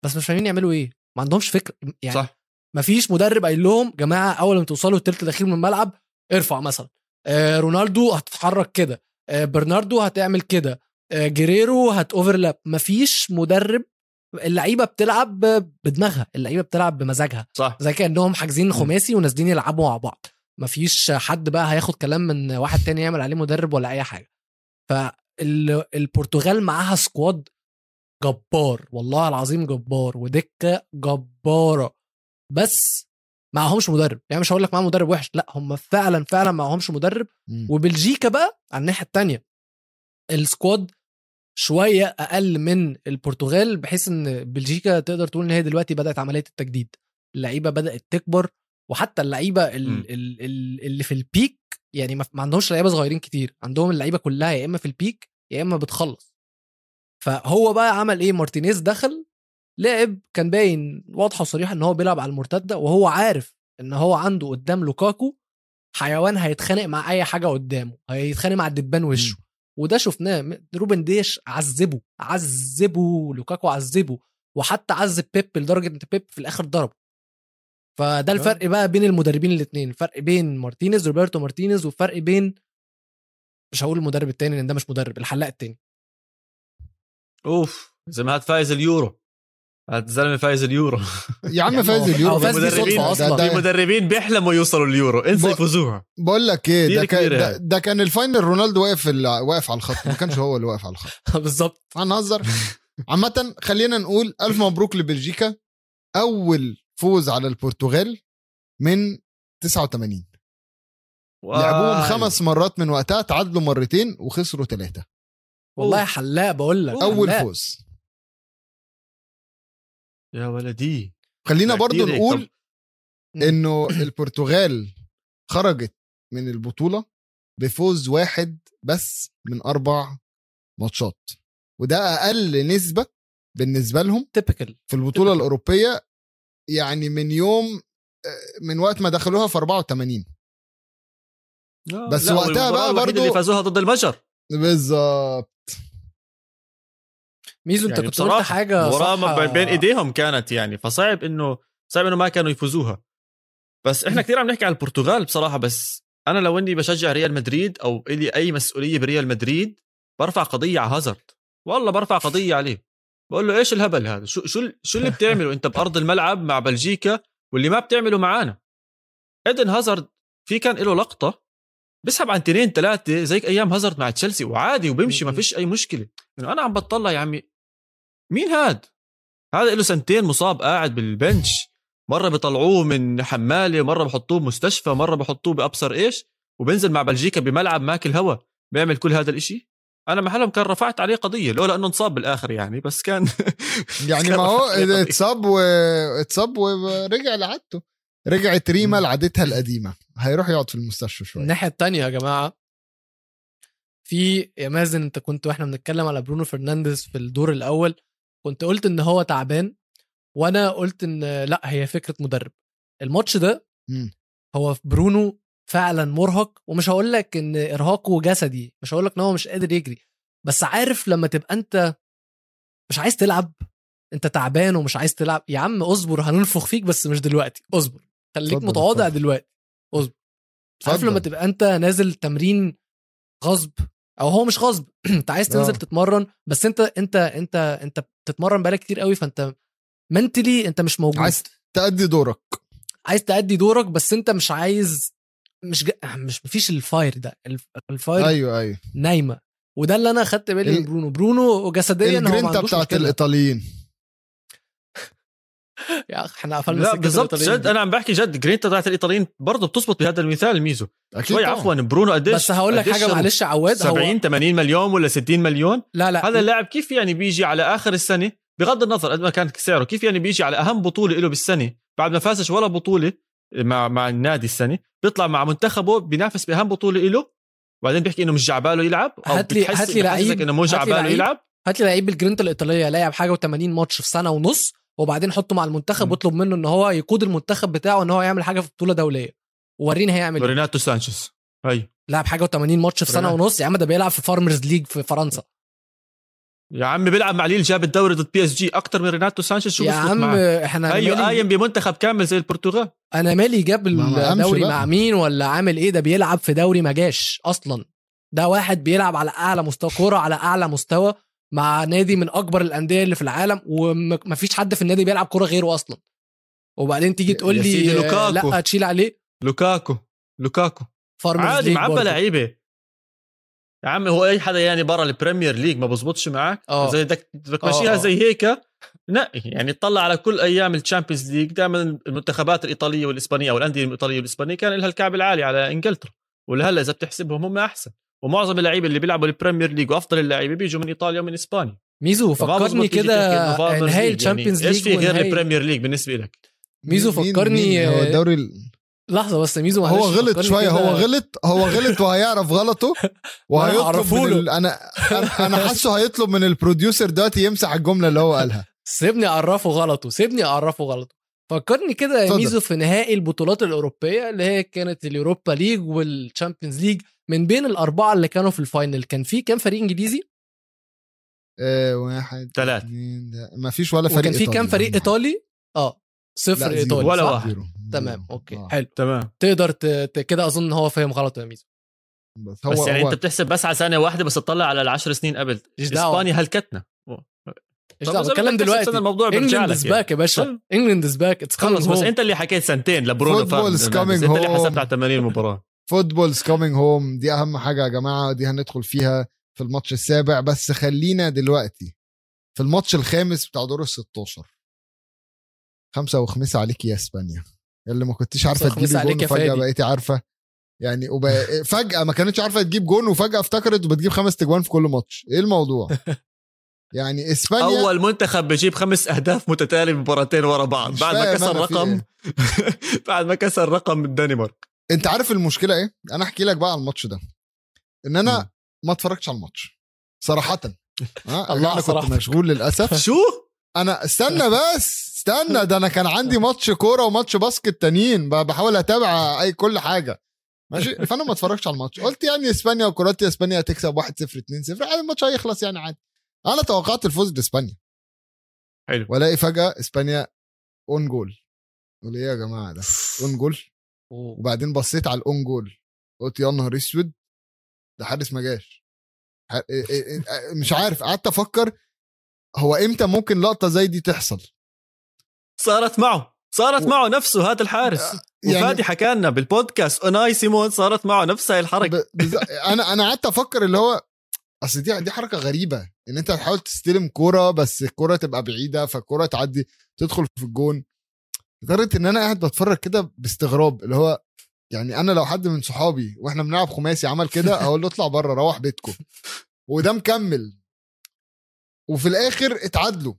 بس مش فاهمين يعملوا إيه. ما عندهمش فكره يعني صح. مفيش مدرب قايل لهم جماعة أول ما توصلوا الثلث الأخير من الملعب ارفع مثلا. آه رونالدو هتتحرك كده. آه برناردو هتعمل كده. آه جيريرو هت overlap مفيش مدرب اللعيبة بتلعب بدماغها اللعيبة بتلعب بمزاجها. صح. زي كانهم حاجزين خماسي ونازلين يلعبوا مع بعض. مفيش حد بقى هياخد كلام من واحد تاني يعمل عليه مدرب ولا أي حاجة. فالبرتغال معاها squad جبار والله العظيم جبار ودكة جبارة. بس معهمش مدرب. يعني مش هقول لك معاهم مدرب وحش لا هم فعلا فعلا معهمش مدرب. وبلجيكا بقى على الناحية الثانية ال squad شوية أقل من البرتغال بحيث إن بلجيكا تقدر تقول إن هي دلوقتي بدأت عملية التجديد. اللعيبة بدأت تكبر وحتى اللعيبة اللي في ال peak يعني ما عندهمش لعيبة صغيرين كتير عندهم اللعيبة كلها يا إما في ال peak يا إما بتخلص. فهو بقى عمل إيه؟ مارتينيز دخل لعب كان باين واضحة وصريحة إن هو بيلعب على المرتدة وهو عارف إن هو عنده قدام لوكاكو حيوان هيتخانق مع أي حاجة قدامه هيتخانق مع الدبان وشه. وده شفناه روبن دياز عذبه عذبه لوكاكو عذبه وحتى عذب بيبي لدرجة إن بيبي في الآخر ضربه. فده الفرق بقى بين المدربين الاثنين الفرق بين مارتينيز روبرتو مارتينيز والفرق بين مش هقول المدرب الثاني لأن ده مش مدرب الحلاق الثاني أوف زي ما هات فايز اليورو. الزلمه فايز اليورو. يا عم فايز اليورو. فايز مدربين أصلا. في مدربين بيحلموا يوصلوا اليورو. انسى يفوزوها. بقول لك إيه ده كان ده, ده كان ال final رونالدو واقف واقف على الخط. ما كانش هو اللي واقف على الخط. بالظبط. هنهزر. عامة خلينا نقول ألف مبروك لبلجيكا. أول فوز على البرتغال من 89 لعبوهم خمس مرات من وقتها تعادلوا مرتين وخسروا ثلاثة والله حلاق بقول لك. أول حلاق. فوز. يا ولدي خلينا برضو نقول إنه البرتغال خرجت من البطولة بفوز واحد بس من أربع ماتشات وده أقل نسبة بالنسبة لهم تيبيكال في البطولة الأوروبية يعني من يوم آه، من وقت ما دخلوها في 84 بس وقتها بقى برضو اللي فازوها ضد المجر بالظبط. ميزو انت يعني كنت قلت حاجة صح. بين إيديهم كانت يعني فصعب إنه صعب إنه ما كانوا يفوزوها. بس إحنا كثير عم نحكي على البرتغال بصراحة بس أنا لو إني بشجع ريال مدريد أو إلي أي مسؤولية بريال مدريد برفع قضية على هازارد. والله برفع قضية عليه. بقول له إيش الهبل هذا؟ شو شو شو اللي بتعمله أنت بأرض الملعب مع بلجيكا واللي ما بتعمله معانا؟ ايدن هازارد في كان له لقطة بسحب عن تنين ثلاثة زي أيام هازارد مع تشيلسي وعادي وبيمشي ما فيش أي مشكلة. إنه أنا عم بطلع يا عمي مين هاد؟ هذا له سنتين مصاب قاعد بالبنش. مرة بيطلعوه من حمالة مرة بحطوه بمستشفى مرة بحطوه بأبصر إيش وبنزل مع بلجيكا بملعب ماكل هوا. بيعمل كل هذا الإشي. أنا محلهم كان رفعت عليه قضية لولا إنه انصاب بالآخر يعني بس كان يعني كان ما هو. اتصاب و اتصاب ورجع لعادته. رجعت ريما لعادتها القديمة. هيروح يقعد في المستشفى شوية. الناحية التانية يا جماعة في يا مازن أنت كنت وإحنا بنتكلم على برونو فرنانديز في الدور الأول. كنت قلت إن هو تعبان وأنا قلت إن لأ هي فكرة مدرب الماتش ده مم. هو برونو فعلا مرهق ومش هقول لك إن ارهاقه جسدي مش هقول لك إن هو مش قادر يجري بس عارف لما تبقى أنت مش عايز تلعب أنت تعبان ومش عايز تلعب يا عم اصبر هننفخ فيك بس مش دلوقتي اصبر خليك اتفضل، متواضع اتفضل. دلوقتي اصبر عارف اتفضل. لما تبقى أنت نازل تمرين غصب أو هو مش غصب. أنت عايز تنزل آه. تتمرن بس أنت أنت أنت أنت بتتمرن بقالك كتير قوي فأنت mentally أنت مش موجود. عايز تأدي دورك. عايز تأدي دورك بس أنت مش عايز مش ج... مش مفيش ال fire ده. الف- ال fire أيوه أيوه. نايمة. وده اللي أنا خدت بالي ال- من برونو. برونو جسديا هو ما عندوش بتاعت الإيطاليين. يا اخ إحنا قفلنا لا بالضبط جد. أنا عم بحكي جد جرينتا تاعت الإيطاليين برضه بتزبط بهذا المثال ميزو أكيد شوي. عفوا برونو قديش بس هقول لك حاجة؟ معلش عواد هو 70 80 مليون ولا 60 مليون لا لا هذا اللاعب كيف يعني بيجي على آخر السنة بغض النظر قد ما كان سعره كيف يعني بيجي على أهم بطولة له بالسنة بعد ما فازش ولا بطولة مع مع النادي السنة بيطلع مع منتخبه بينافس بأهم بطولة له وبعدين بيحكي إنه مش جعباله يلعب أو هات لي- بتحس- هات لي لعيب- إنه لي جعباله. يلعب هات لي لعيب بالجرينتا الإيطالية لاعب حاجة و80 ماتش في سنة ونص وبعدين حطه مع المنتخب. واطلب منه إن هو يقود المنتخب بتاعه إن هو يعمل حاجة في بطولة دولية. ووريني هيعمل إيه. ريناتو سانشيز. هي لاعب حاجة و80 ماتش في سنة ريناتو. ونص. يا عم ده بيلعب في farmers league في فرنسا. يا عمي بيلعب مع ليل جاب الدوري ضد بي اس جي أكثر من ريناتو سانشيز. شو يا عم معه إحنا مالي قايم بمنتخب كامل زي البرتغال. أنا مالي جاب الدوري. مع مين ولا عامل إيه؟ ده بيلعب في دوري ما جاش أصلا. ده واحد بيلعب على أعلى مستوى كورة على أعلى مستوى. مع نادي من أكبر الأندية اللي في العالم ومفيش حد في النادي بيلعب كورة غيره أصلا وبعدين تيجي تقول لي لوكاكو. لأ تشيل عليه لوكاكو لوكاكو عادي معبى. لعيبة يا عم هو أي حدا يعني برا البريمير ليج ما بزبطش معك آه. زي بدك بدك آه، تمشيها آه. زي هيك نقي يعني اطلع على كل أيام الشامبيونز ليج دائما المنتخبات الإيطالية والإسبانية أو الأندية الإيطالية والإسبانية كان لها الكعب العالي على إنجلترا ولهلأ إذا بتحسبهم هم أحسن ومعظم اللعيبة اللي بيلعبوا البريمير ليج وأفضل اللعيبة بيجوا من إيطاليا ومن إسبانيا ميزو فكرني كده نهائي الشامبيونز ليج. يعني إيش في غير البريمير ليج بالنسبة لك ميزو فكرني هو آه، الدوري ال- لحظة بس ميزو هو غلط شوية هو غلط هو غلط وهيعرف غلطه وهيطلب من. ال... أنا أنا أنا حاسه هيطلب من ال producer دلوقتي يمسح الجملة اللي هو قالها سيبني أعرفه غلطه سيبني أعرفه غلطه فكرني كده يا. ميزو في نهائي البطولات الأوروبية اللي هي كانت اليوروبا ليج والشامبيونز ليج من بين الأربعة اللي كانوا في ال final كان في كام فريق إنجليزي آه واحد ثلاث. اتنين، ده- ما فيش ولا فريق وكان في كام فريق إيطالي آه صفر. إيطالي ولا صح؟ واحد. تمام. okay آه. حلو تمام تقدر ت... ت... كده أظن إن هو فاهم غلط يا ميزو بس هو بس يعني هو أنت بتحسب بس على سنه واحدة بس تطلع على العشر سنين قبل إسبانيا هلكتنا إيش دعوة بتكلم دلوقتي الموضوع بيرجع England لك is يعني. back يا باشا. England is back it's خلص بس أنت اللي حكيت سنتين لبرونو أنت اللي. حسبت على 80 مباراة football's coming home دي أهم حاجة يا جماعة دي هندخل فيها في الماتش السابع. بس خلينا دلوقتي في الماتش الخامس بتاع دور ال 16 خمسة وخميسة عليك يا إسبانيا. اللي ما كنتش عارفة عليك جون فادي. بقيتي عارفة. يعني وب... فجأة ما كانتش عارفة تجيب جون وفجأة افتكرت وبتجيب خمس تجوان في كل ماتش. إيه الموضوع؟ يعني إسبانيا أول منتخب بيجيب خمس أهداف متتاليه بمباراتين ورا بعض. مش بعد ما كسر رقم بعد ما كسر رقم الدنمارك. انت عارف المشكلة إيه؟ أنا احكي لك بقى على الماتش ده. ان أنا ما اتفرجتش على الماتش. صراحة. ها؟ الله أنا كنت. مشغول للأسف. شو؟ أنا استنى بس استنى ده أنا كان عندي ماتش كورة وماتش باسكت تانيين. بحاول أتابع أي كل حاجة. ماشي؟ فأنا ما اتفرجتش على الماتش. قلت يعني إسبانيا وكرواتيا إسبانيا هتكسب 1 0 2 0 عادي الماتش هيخلص يعني عادي. أنا توقعت الفوز لاسبانيا حلو. والاقي فجأة إسبانيا own goal قول إيه يا جماعة ده؟ own goal وبعدين بصيت على ال own goal قلت يا نهار أسود! ده حارس ما جاش. إيه- إيه- إيه- مش عارف قعدت أفكر هو إمتى ممكن لقطة زي دي تحصل؟ صارت معه صارت و- معه نفسه هذا الحارس. يعني- وفادي حكى لنا بالبودكاست اوناي سيمون صارت معه نفس هاي الحركة. ب- بز- أنا أنا قعدت أفكر اللي هو أصل دي دي حركة غريبة إن أنت تحاول تستلم كوره بس الكوره تبقى بعيدة فالكوره تعدي تدخل في الجون. لدرجة إن أنا قاعد بتفرج كده باستغراب اللي هو يعني أنا لو حد من صحابي وإحنا بنلعب خماسي عمل كده أقول له اطلع بره روح بيتكم. وده مكمل. وفي الآخر اتعادلوا.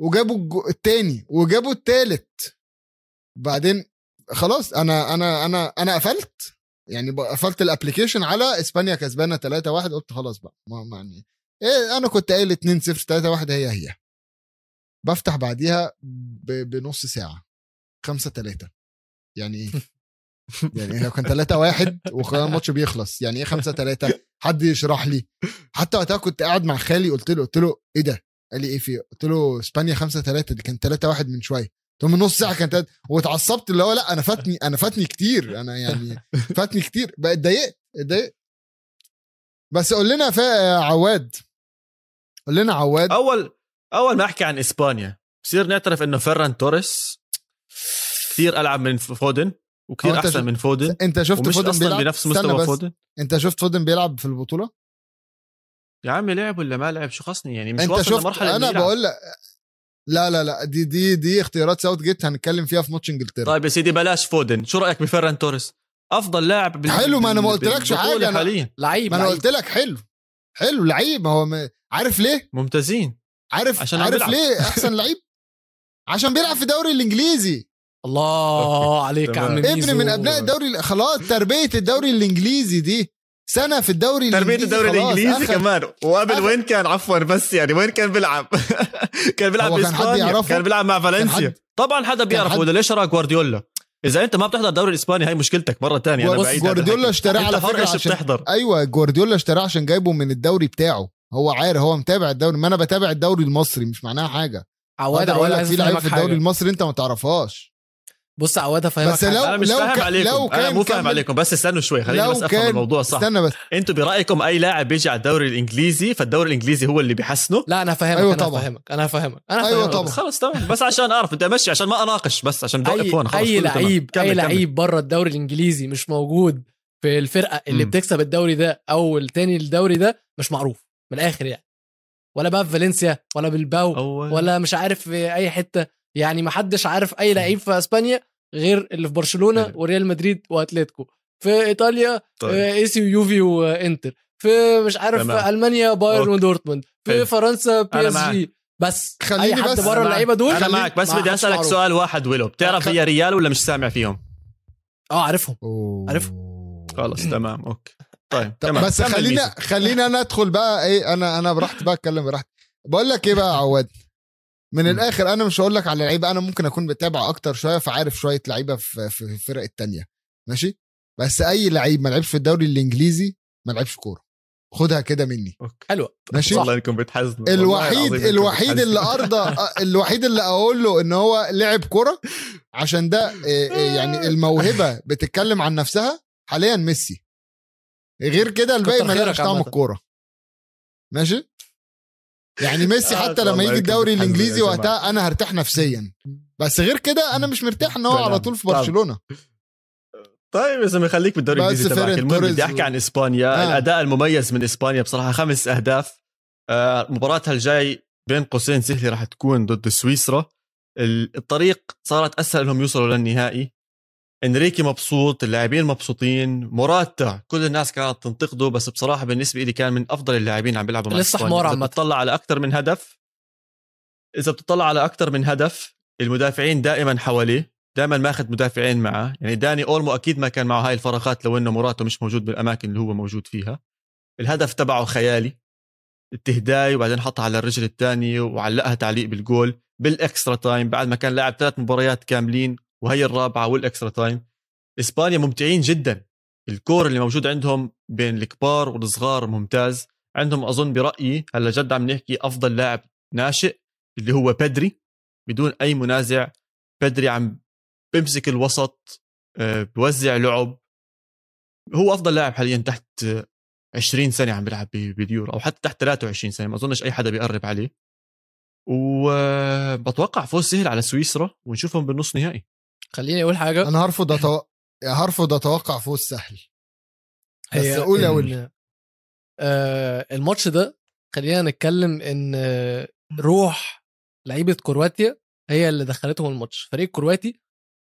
وجابوا التاني وجابوا التالت. بعدين خلاص أنا أنا أنا أنا قفلت. يعني قفلت الابلكيشن على إسبانيا كسبانة 3 1 قلت خلاص بقى ما يعني إيه أنا كنت قايل 2 0 3 1 هي هي. بفتح بعديها بنص ساعة. 5 3 يعني إيه؟ يعني لو كان 3 1 وخلاص الماتش بيخلص يعني إيه 5 3 حد يشرح لي. حتى وقتها كنت قاعد مع خالي قلت له قلت له إيه ده؟ قال لي إيه في؟ قلت له إسبانيا 5 3 دي كان 3 1 من شوية. قلت له من نص ساعة كانت. واتعصبت اللي هو لأ أنا فاتني أنا فاتني كتير. أنا يعني فاتني كتير. بقى اتضايقت اتضايقت. بس قول لنا فا عواد. قول لنا عواد. أول أول ما أحكي عن إسبانيا بصير نعترف إنه فيران توريس كثير ألعب من فودن وكثير أحسن شو- من فودن أنت شفت ومش فودن أصلا بيلعب؟ بنفس مستوى بس. فودن. أنت شفت فودن بيلعب في البطولة؟ يا عمي لعب ولا ما لعب شو خصني يعني مش أنت واصل شفت لمرحلة أنا. بقول لك لا لا لا دي دي دي اختيارات ساوث جيت هنتكلم فيها في ماتش إنجلترا. طيب يا سيدي بلاش فودن. شو رأيك بفيران توريس؟ أفضل لاعب بال- حلو، ما أنا ما قلتلكش حاجة، أنا- حاليا. لعيب ما أنا. قلت لك حلو. حلو لعيب. ما هو م... عارف ليه؟ ممتازين. عارف عشان عارف بيلعب. ليه أحسن لعيب؟ عشان بيلعب في الدوري الإنجليزي. الله عليك يا عم تمام. ميزو. ابن من أبناء الدوري ال- خلاص تربية الدوري الإنجليزي دي سنة في الدوري تربية الإنجليزي الدوري خلاص، الإنجليزي أخد. كمان وقبل أخد. وين كان عفوا بس يعني وين كان بيلعب كان بيلعب كان باسبانيا؟ كان بيلعب مع فالنسيا طبعا حدا بيعرف حد- ولا ليش راى جوارديولا إذا أنت ما بتحضر الدوري الاسباني هاي مشكلتك مرة تانية أنا بعيد عن جوارديولا. اشتراه على إيش عشان- بتحضر أيوه جوارديولا اشتراه عشان جايبه من الدوري بتاعه هو عارف هو متابع الدوري ما أنا بتابع الدوري المصري مش معناها حاجة عواد عواد في لعيب في الدوري المصري أنت ما تعرفهاش بص عواد افهمك بس. لو- أنا مش لو فاهم ك- عليكم لو أنا مو فاهم عليكم بس استنوا شوي خليني لو بس أفهم الموضوع صح استنى بس أنتوا برأيكم أي لاعب بيجي على الدوري الإنجليزي فالدوري الإنجليزي هو اللي بيحسنه لا أنا فاهمك أيوة أنا طبعا. فاهمك أنا فاهمك أنا أيوة فاهمك. طبعا. خلص تمام بس عشان أعرف بدي امشي عشان ما أناقش بس عشان بدي اي هون خلص أي. لعيب أي. لعيب بره الدوري الإنجليزي مش موجود في الفرقة اللي مم. بتكسب الدوري ده أو التاني الدوري ده مش معروف من الآخر يعني ولا بقى في فالنسيا ولا بلباو. ولا مش عارف في أي حتة يعني ما حدش عارف أي لعيب في إسبانيا غير اللي في برشلونة حلو. وريال مدريد وأتلتيكو في إيطاليا طيب. آه، AC ويوفي وانتر في مش عارف تمام. في ألمانيا بايرن. ودورتموند في حلو. فرنسا بي اس. جي بس خليني أي حد بس- بره اللعيبة دول أنا معك بس بدي أسألك. سؤال واحد ولو بتعرف هي ريال ولا مش سامع فيهم آه عارفهم أوه. عارف. خلص تمام okay طيب تمام بس خلينا. خلينا أنا ادخل بقى إيه أنا أنا براحتي بقى أتكلم براحتي بقول لك إيه بقى يا عواد من. الآخر أنا مش هقول لك على لعيبة أنا ممكن أكون بتابع أكتر شوية فعارف شوية لعيبة في في الفرق التانية. ماشي؟ بس أي لعيب ما لعبش في الدوري الإنجليزي ما لعبش كورة. خدها كده مني. okay. حلوة ماشي؟ والله انكم بتحزنوا. الوحيد الوحيد اللي. أرضى الوحيد اللي أقول له إن هو لعب كورة عشان ده إيه، إيه، يعني الموهبة بتتكلم عن نفسها حاليا ميسي. غير كده الباقي ما لقاش طعم. الكورة. ماشي؟ يعني ميسي آه، حتى لما يجي الدوري الإنجليزي. وقتها أنا هرتاح نفسيا بس غير كده أنا مش مرتاح إن هو على. طول في. برشلونة طيب يا زلمة خليك بالدوري الإنجليزي تبعك المهم بدي أحكي عن إسبانيا آه. الأداء المميز من إسبانيا بصراحة خمس أهداف آه مباراتها الجاي بين قوسين سهلة راح تكون ضد سويسرا ال- الطريق صارت أسهل إنهم يوصلوا للنهائي انريكي مبسوط اللاعبين مبسوطين موراتا كل الناس كانت تنتقده بس بصراحة بالنسبة لي كان من أفضل اللاعبين عم بيلعبوا مع لسه. حمار عامة. بتطلع على أكثر من هدف إذا بتطلع على أكثر من هدف المدافعين دائما حواليه دائما ماخذ مدافعين معه يعني داني أولمو أكيد ما كان معه هاي الفراغات لو إنه موراته مش موجود بالأماكن اللي هو موجود فيها الهدف تبعه خيالي استهداها وبعدين حطها على الرجل الثانية وعلقها تعليق بالجول بال extra time بعد ما كان لاعب ثلاث مباريات كاملين وهي الرابعة وال extra time. إسبانيا ممتعين جدا. الكور اللي موجود عندهم بين الكبار والصغار ممتاز. عندهم أظن برأيي هلا جد عم نحكي أفضل لاعب ناشئ اللي هو بدري. بدون أي منازع. بدري عم بيمسك الوسط آه، بوزع لعب. هو أفضل لاعب حاليا تحت آه، 20 سنة عم بيلعب باليورو أو حتى تحت 23 سنة ما أظنش أي حدا بيقرب عليه. وبتوقع فوز سهل على سويسرا ونشوفهم بالنص نهائي. خليني أقول حاجة. أنا هرفض أتو... هرفض أتوقع فوز سهل. بس قول يا ولي. آه الماتش ده خلينا نتكلم إن آه، روح لعيبة كرواتيا هي اللي دخلتهم الماتش. فريق كرواتي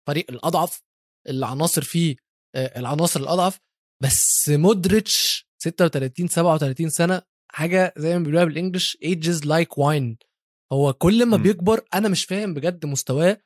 فريق الأضعف العناصر فيه آه، العناصر الأضعف. بس مودريتش 36 37 سنة حاجة زي ما بيقولوها بال English ages like wine هو كل ما م. بيكبر أنا مش فاهم بجد مستواه.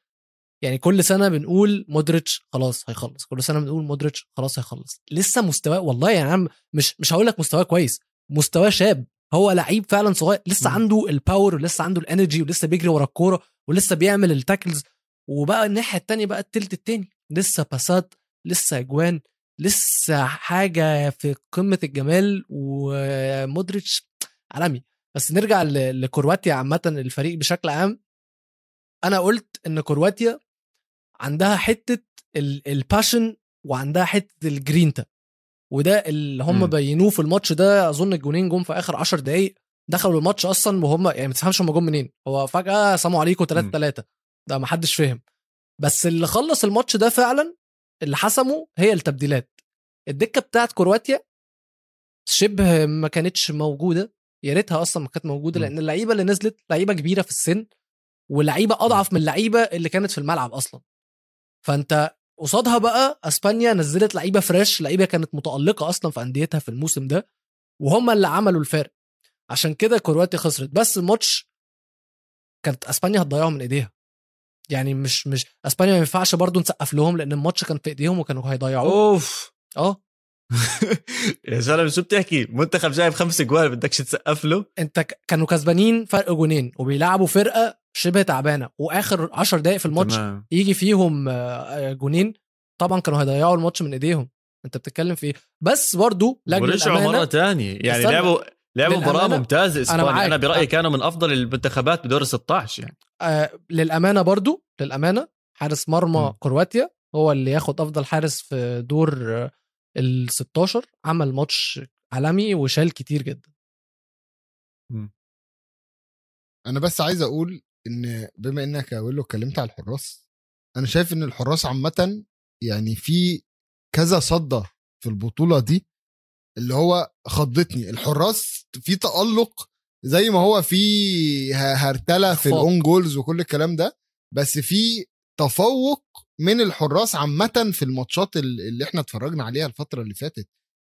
يعني كل سنة بنقول مودريتش خلاص هيخلص. كل سنة بنقول مودريتش خلاص هيخلص. لسه مستواه والله يعني أنا مش مش هقول لك مستواه كويس. مستواه شاب. هو لعيب فعلا صغير. لسه م. عنده ال power ولسه عنده ال energy ولسه بيجري ورا الكورة ولسه بيعمل ال tackles وبقى الناحية التانية بقى التلت التاني. لسه passات لسه أجوان لسه حاجة في قمة الجمال. ومودريتش عالمي. بس نرجع لكرواتيا عامة الفريق بشكل عام. أنا قلت إن كرواتيا عندها حتة ال- ال passion وعندها حتة الجرينتا وده اللي هم. بينوه في الماتش ده أظن الجونين جم في آخر 10 دقايق دخلوا الماتش أصلا وهم يعني ما تفهمش هم جم منين. هو فجأة سلام عليكم 3 مم. 3 ده ما حدش فهم. بس اللي خلص الماتش ده فعلا اللي حسمه هي التبديلات. الدكة بتاعت كرواتيا شبه ما كانتش موجودة. يا ريتها أصلا ما كانت موجودة. لأن اللعيبة اللي نزلت لعيبة كبيرة في السن ولعيبه أضعف من اللعيبة اللي كانت في الملعب أصلا. فأنت قصادها بقى أسبانيا نزلت لعيبة فريش لعيبة كانت متألقة أصلا في أنديتها في الموسم ده وهم اللي عملوا الفرق. عشان كده كرواتيا خسرت. بس الماتش كانت أسبانيا هتضيعه من إيديها. يعني مش مش أسبانيا ما ينفعش برضو نسقف لهم لأن الماتش كان في إيديهم وكانوا هيضيعوه. أوف! آه. يا زلمه شو بتحكي؟ منتخب جايب خمس اجوال بدكش تسقف له؟ أنت كانوا كسبانين فرق جونين وبيلعبوا فرقة شبه تعبانة. وآخر 10 دقائق في الماتش تمام. يجي فيهم آه، آه، جونين طبعا كانوا هيضيعوا الماتش من إيديهم. أنت بتتكلم في إيه؟ بس برضو لاجل ورجعوا الأمانة مره تانية يعني. لعبوا لعبوا مباراة ممتازة إسبانيا. معاك. أنا برايي كانوا من أفضل المنتخبات بدور ال 16 يعني. آه للأمانة برضو للأمانة حارس مرمى م. كرواتيا هو اللي ياخد أفضل حارس في دور آه، ال 16 عمل ماتش عالمي وشال كتير جدا. أنا بس عايز أقول إن بما إنك ويلو اتكلمت على الحراس أنا شايف إن الحراس عامه يعني في كذا صدة في البطولة دي اللي هو خضتني. الحراس في تألق زي ما هو في هرتلة في. ال own goals وكل الكلام ده بس في تفوق من الحراس عامه في الماتشات ال- اللي إحنا اتفرجنا عليها الفترة اللي فاتت.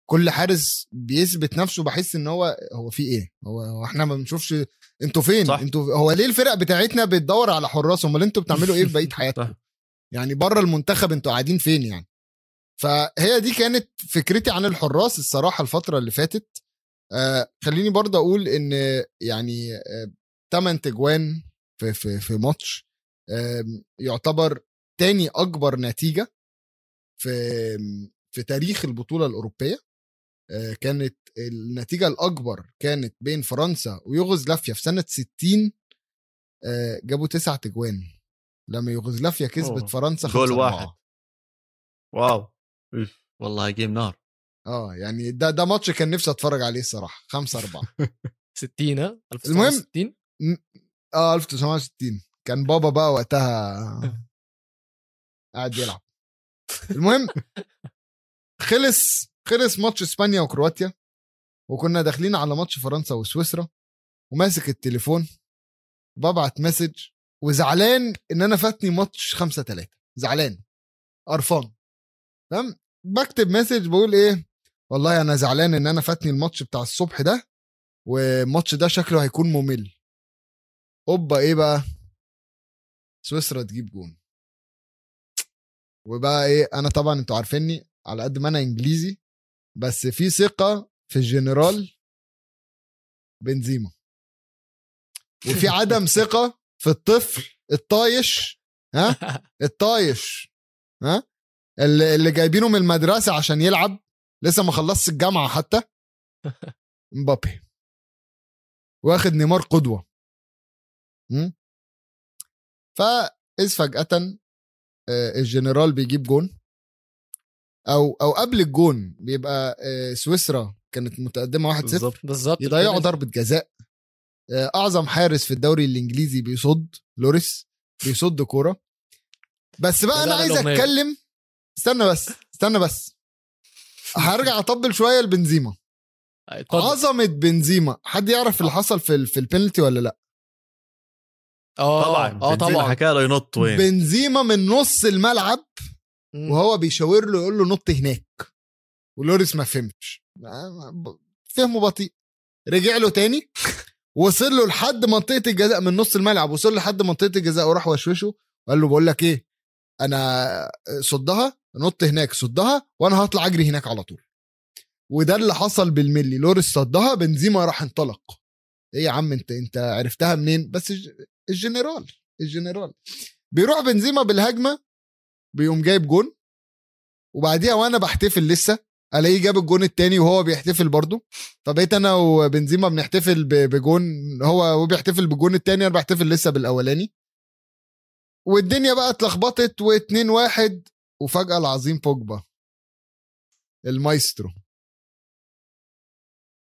كل حارس بيثبت نفسه بحس إن هو هو في إيه؟ هو, هو إحنا ما بنشوفش أنتوا فين؟ صح. أنتوا هو ليه الفرق بتاعتنا بتدور على حراس؟ امال أنتوا بتعملوا إيه في بقية حياتكم. يعني بره المنتخب أنتوا قاعدين فين يعني؟ فهي دي كانت فكرتي عن الحراس الصراحة الفترة اللي فاتت. آه خليني برضه أقول إن يعني آه 8 تجوان في في في ماتش آه يعتبر تاني أكبر نتيجة في في تاريخ البطولة الأوروبية. آه كانت النتيجة الأكبر كانت بين فرنسا ويوغوسلافيا في سنة 60 آه جابوا تسع تجوان لما يوغوسلافيا كسبت أوه. فرنسا جول 5-4. واحد. واو. والله جيم نار آه يعني ده ده ماتش كان نفسي أتفرج عليه الصراحة 5 4 60 ها المهم. 1960 آه 1960 كان بابا بقى وقتها قاعد يلعب المهم خلص خلص ماتش إسبانيا وكرواتيا وكنا داخلين على ماتش فرنسا وسويسرا وماسك التليفون ببعت message وزعلان إن أنا فاتني ماتش 5 3 زعلان. قرفان. تمام؟ بكتب message بقول إيه والله أنا زعلان إن أنا فاتني الماتش بتاع الصبح ده والماتش ده شكله هيكون ممل. أوبا إيه بقى؟ سويسرا تجيب جون. وبقى إيه أنا طبعا أنتوا عارفيني على قد ما أنا إنجليزي بس في ثقة في الجنرال بنزيما. وفي عدم ثقة في الطفل الطايش ها؟ الطايش ها؟ اللي, اللي جايبينه من المدرسة عشان يلعب لسه ما خلصش الجامعة حتى. مبابي. واخد نيمار قدوة? فاذ فجأة آه، الجنرال بيجيب جون. أو أو قبل الجون بيبقى آه، سويسرا كانت متقدمة 1-0 بالظبط بالظبط يضيعوا. ضربة جزاء. آه، أعظم حارس في الدوري الإنجليزي بيصد لوريس بيصد كورة. بس بقى أنا عايز. أتكلم استنى بس استنى بس. هرجع أطبل شوية لبنزيما. اتفضل. عظمة بنزيما حد يعرف اللي حصل في في البنالتي ولا لأ؟ آه طبعا آه طبعا. حكى له ينط وين. بنزيما من نص الملعب. وهو بيشاور له يقول له نط هناك. ولوريس ما فهمش. فهمه بطيء رجع له تاني وصل له لحد منطقة الجزاء من نص الملعب وصل له لحد منطقة الجزاء وراح وشوشه وقال له بقول لك إيه أنا صدها نط هناك صدها وأنا هطلع أجري هناك على طول. وده اللي حصل بالملي لوريس صدها بنزيما راح انطلق. إيه يا عم أنت أنت عرفتها منين؟ بس الج- الجنرال الجنرال. بيروح بنزيما بالهجمة بيقوم جايب جون وبعديها وأنا بحتفل لسه الاقيه جاب الجون التاني وهو بيحتفل برضه. فبقيت أنا وبنزيما بنحتفل بجون هو هو بيحتفل بالجون التاني أنا بحتفل لسه بالاولاني. والدنيا بقى اتلخبطت واتنين واحد وفجأة العظيم بوجبا. المايسترو.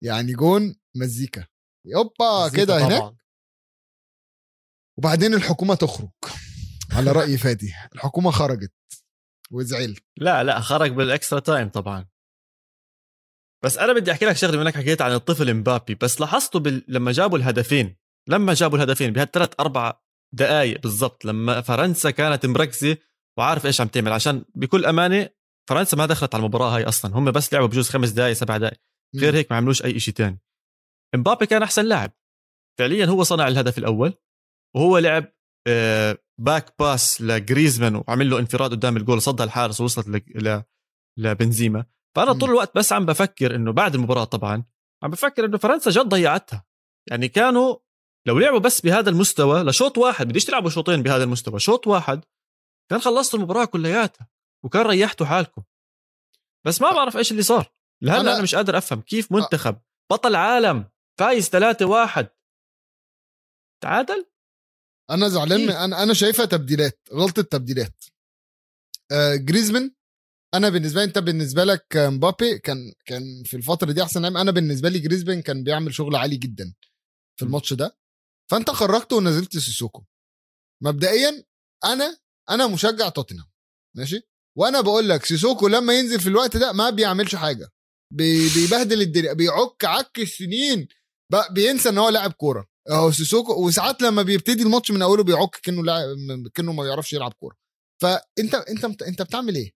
يعني جون مزيكا. يو با كده هناك. وبعدين الحكومة تخرج. على رأي فادي. الحكومة خرجت وزعلت. لا لا خرج بال extra time طبعا. بس أنا بدي أحكي لك شغلة منك حكيت عن الطفل مبابي بس لاحظته بال... لما جابوا الهدفين لما جابوا الهدفين بهالثلاث أربع دقائق بالضبط لما فرنسا كانت مركزة وعارف إيش عم تعمل عشان بكل أمانة فرنسا ما دخلت على المباراة هاي أصلا هم بس لعبوا بجوز خمس دقائق سبع دقائق غير هيك ما عملوش أي شيء تاني. مبابي كان أحسن لاعب. فعليا هو صنع الهدف الأول وهو لعب آه، back pass لجريزمان وعمل له انفراد قدام الجول صدها الحارس ووصلت ل... ل... لبنزيما. فأنا. طول الوقت بس عم بفكر إنه بعد المباراة طبعا عم بفكر إنه فرنسا جد ضيعتها. يعني كانوا لو لعبوا بس بهذا المستوى لشوط واحد بديش تلعبوا شوطين بهذا المستوى شوط واحد كان خلصتوا المباراة كلياتها وكان ريحتوا حالكم. بس ما بعرف إيش اللي صار. لهلأ أنا- أنا, مش قادر أفهم كيف منتخب بطل عالم فايز 3 1 تعادل؟ أنا زعلان أنا أنا شايفها تبديلات غلطة تبديلات. آه جريزمان أنا بالنسبة لي أنت بالنسبة لك مبابي كان كان في الفترة دي أحسن أنا بالنسبة لي جريزمان كان بيعمل شغل عالي جدا في. الماتش ده. فأنت خرجته ونزلت سيسوكو. مبدئيا أنا أنا مشجع توتنهام. ماشي؟ وأنا بقول لك سيسوكو لما ينزل في الوقت ده ما بيعملش حاجة. بي- بيبهدل الدنيا بيعك عك السنين. بينسى إن هو لاعب كورة. اهو سيسوكو وساعات لما بيبتدي الماتش من أوله بيعك كأنه لاعب كأنه ما بيعرفش يلعب كورة. فأنت أنت أنت بتعمل إيه؟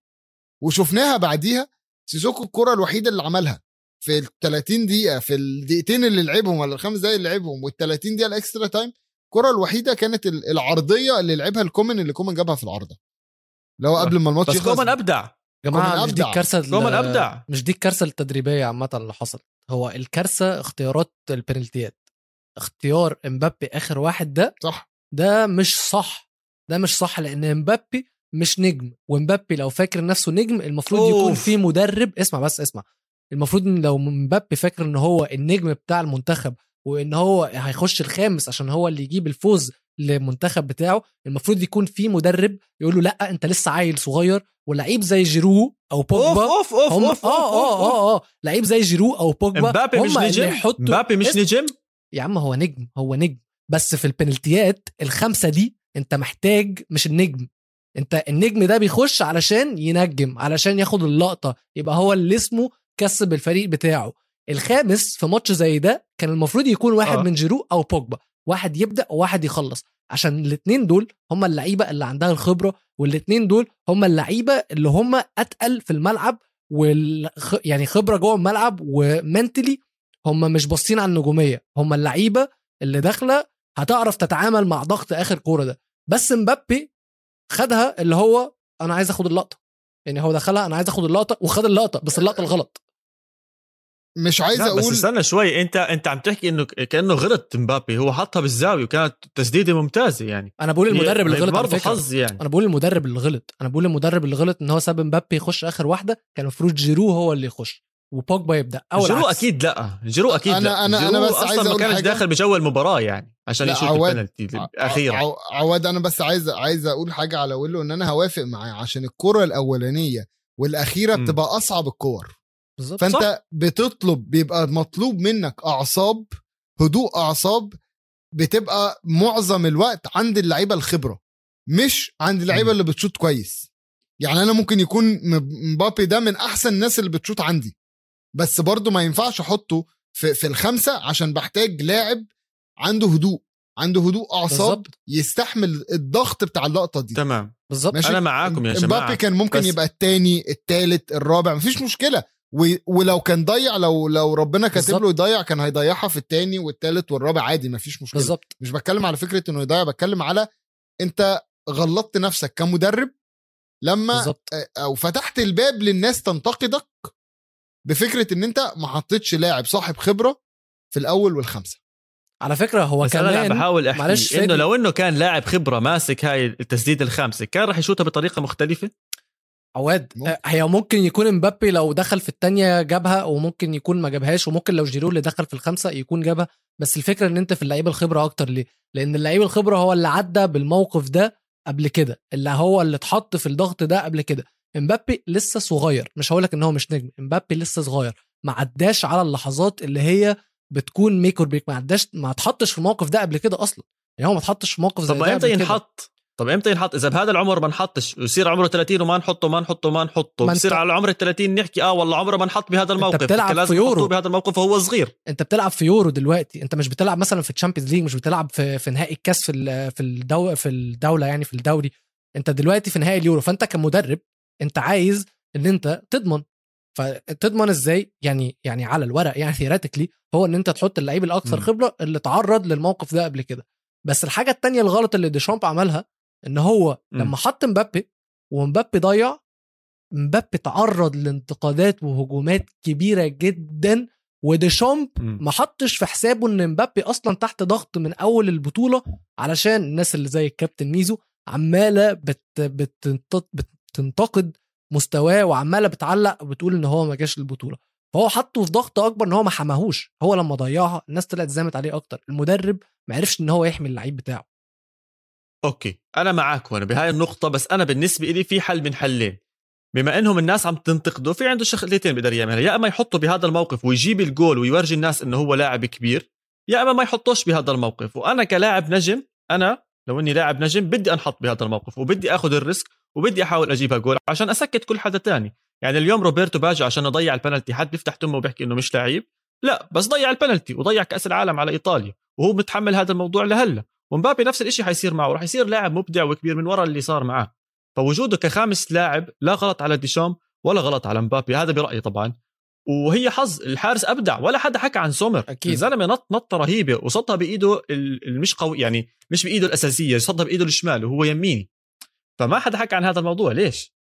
وشفناها بعديها سيسوكو الكرة الوحيدة اللي عملها. في ال 30 دقيقة في الدقيقتين اللي لعبهم ولا الخمس دقايق اللي لعبهم وال 30 دقيقة ال extra time الكرة الوحيدة كانت ال- العرضية اللي لعبها لكومان اللي كومان جابها في العارضة. لو قبل ما الماتش بس يخلص. كومان أبدع. يا جماعة مش دي أبدع. الكارثة ال- كومان أبدع. مش دي الكارثة التدريبية عامة اللي حصلت. هو الكارثة اختيارات ال penaltyات. اختيار إمبابي آخر واحد ده صح. ده مش صح. ده مش صح لأن إمبابي مش نجم. وامبابي لو فاكر نفسه نجم المفروض أوف. يكون في مدرب اسمع بس اسمع. المفروض إن لو امبابي فاكر إن هو النجم بتاع المنتخب وإن هو هيخش الخامس عشان هو اللي يجيب الفوز للمنتخب بتاعه المفروض يكون في مدرب يقول له لأ أنت لسه عيل صغير ولعيب زي جيرو أو أوف بوجبا. أوف أوف هم أوف آه آه آه آه. لعيب زي جيرو أو بوجبا مبابي مش نجم؟ مبابي مش نجم؟ يا عم هو نجم هو نجم. بس في البنالتيات الخمسة دي أنت محتاج مش النجم. انت النجم ده بيخش علشان ينجم علشان ياخد اللقطة يبقى هو اللي اسمه كسب الفريق بتاعه. الخامس في ماتش زي ده كان المفروض يكون واحد آه. من جيرو أو بوجبا واحد يبدأ وواحد يخلص عشان الاثنين دول هم اللعيبة اللي عندها الخبرة والاثنين دول هم اللعيبة اللي هم أتقل في الملعب وال يعني خبرة جوه الملعب ومنتلي هم مش باصين على النجومية. هم اللعيبة اللي داخلة هتعرف تتعامل مع ضغط آخر كورة ده. بس مبابي خدها اللي هو أنا عايز أخد اللقطة. يعني هو دخلها أنا عايز أخد اللقطة وخد اللقطة بس اللقطة الغلط. مش عايز لا بس أقول استنى شوي أنت أنت عم تحكي إنه كأنه غلط مبابي هو حطها بالزاوية وكانت تسديدة ممتازة يعني. أنا بقول المدرب اللي غلط برضه حظ يعني. أنا بقول المدرب اللي غلط أنا بقول المدرب اللي غلط إن هو ساب مبابي يخش آخر واحدة كان المفروض جيرو هو اللي يخش. وبوجبا يبدأ أو جيرو العكس. أكيد لأ جيرو أكيد أنا- لأ أنا- أنا جيرو بس عايز أصلا ما أقول كانش حاجة. داخل بجو المباراه يعني عشان عواد- البنالتي الأخيرة عو- عواد أنا بس عايز عايز أقول حاجة على ويلو إن أنا هوافق معاه عشان الكرة الأولانية والأخيرة مم. بتبقى أصعب الكور بالظبط فأنت صح. بتطلب بيبقى مطلوب منك أعصاب هدوء أعصاب بتبقى معظم الوقت عند اللعيبة الخبرة مش عند اللعيبة. اللي بتشوط كويس يعني أنا ممكن يكون م- مبابي ده من أحسن الناس اللي بتشوط عندي بس برضه ما ينفعش احطه في, في الخمسة عشان بحتاج لاعب عنده هدوء عنده هدوء أعصاب بالظبط. يستحمل الضغط بتاع اللقطة دي. تمام. بالظبط. أنا معاكم يا جماعة. إمبابي كان ممكن بس- يبقى التاني التالت الرابع مفيش مشكلة. و... ولو كان ضيع لو لو ربنا كاتب. له يضيع كان هيضيعها في التاني والتالت والرابع عادي مفيش مشكلة. بالظبط. مش بتكلم على فكرة إنه يضيع بتكلم على أنت غلطت نفسك كمدرب لما بالظبط. أو فتحت الباب للناس تنتقدك بفكرة إن أنت ما حطيتش لاعب صاحب خبرة في الأول والخمسة. على فكرة هو بس أنا بحاول أحكي معلش إنه. لو إنه كان لاعب خبرة ماسك هاي التسديده الخامسة كان راح يشوتها بطريقة مختلفة؟ عواد ممكن. آه، هي ممكن يكون امبابي لو دخل في التانية جابها وممكن يكون ما جابهاش وممكن لو جيرو اللي دخل في الخمسة يكون جابها. بس الفكرة إن أنت في اللعيب الخبرة أكتر ليه؟ لأن اللعيب الخبرة هو اللي عدى بالموقف ده قبل كده اللي هو اللي اتحط في الضغط ده قبل كده. امبابي لسه صغير مش هقولك إن هو مش نجم امبابي لسه صغير ما عداش على اللحظات اللي هي بتكون make or break ما عداش ما اتحطش في الموقف ده قبل كده أصلا. يعني هو ما اتحطش في موقف زي طب ده إمتى. ينحط؟ طب إمتى ينحط؟ إذا بهذا العمر ما نحطش ويصير عمره 30 وما نحطه ما نحطه ما نحطه. بصير على عمر ال 30 نحكي آه والله عمره ما نحط بهذا الموقف. بتلعب كان لازم في يورو. بهذا الموقف وهو صغير. أنت بتلعب في يورو دلوقتي. أنت مش بتلعب مثلا في ال Champions League مش بتلعب في في نهائي الكاس في في الدو في الدولة يعني في الدوري. أنت دلوقتي في نهائي اليورو فأنت كمدرب انت عايز ان انت تضمن فتضمن إزاي يعني يعني على الورق يعني theoretically هو ان انت تحط اللعيب الأكثر. خبرة اللي اتعرض للموقف ده قبل كده بس الحاجة التانية الغلط اللي ديشامب عملها ان هو. لما حط مبابي ومبابي ضيع مبابي تعرض لانتقادات وهجومات كبيرة جدا وديشامب. ما حطش في حسابه ان مبابي أصلا تحت ضغط من أول البطولة علشان الناس اللي زي الكابتن ميزو عمالة بت بتنت- بتنتقد مستواه وعمالة بتعلق وبتقول إن هو ما جاش البطوله فهو حطه في ضغط أكبر إن هو ما حماهوش. هو لما ضيعها الناس طلعت زامت عليه أكتر. المدرب ما عرفش إن هو يحمي اللعيب بتاعه. Okay. أنا معك هون بهاي النقطة بس أنا بالنسبة لي في حل من حلين. بما إنهم الناس عم تنتقده في عنده شغلتين بيقدر يعملها. يا إما يحطه بهذا الموقف ويجيب الجول ويورجي الناس إنه هو لاعب كبير يا إما ما يحطوش بهذا الموقف. وأنا كلاعب نجم أنا لو إني لاعب نجم بدي أنحط بهذا الموقف وبدي آخذ ال risk وبدي أحاول اجيبها جول عشان أسكت كل حدا تاني. يعني اليوم روبرتو باجي عشان يضيع البنالتي حد بيفتح تمه وبيحكي إنه مش لعيب؟ لا بس ضيع البنالتي وضيع كأس العالم على إيطاليا وهو متحمل هذا الموضوع لهلأ. ومبابي نفس الشيء حيصير معه راح يصير لاعب مبدع وكبير من وراء اللي صار معاه. فوجوده كخامس لاعب لا غلط على ديشام ولا غلط على مبابي هذا برأيي طبعا. وهي حظ الحارس أبدع ولا حدا حكى عن سومر. أكيد. الزلمة نط نطة رهيبة وصدها بإيده ال- المش قوي يعني مش بإيده الأساسية صدها بإيده الشمال وهو يميني. فما حدا حكى عن هذا الموضوع ليش؟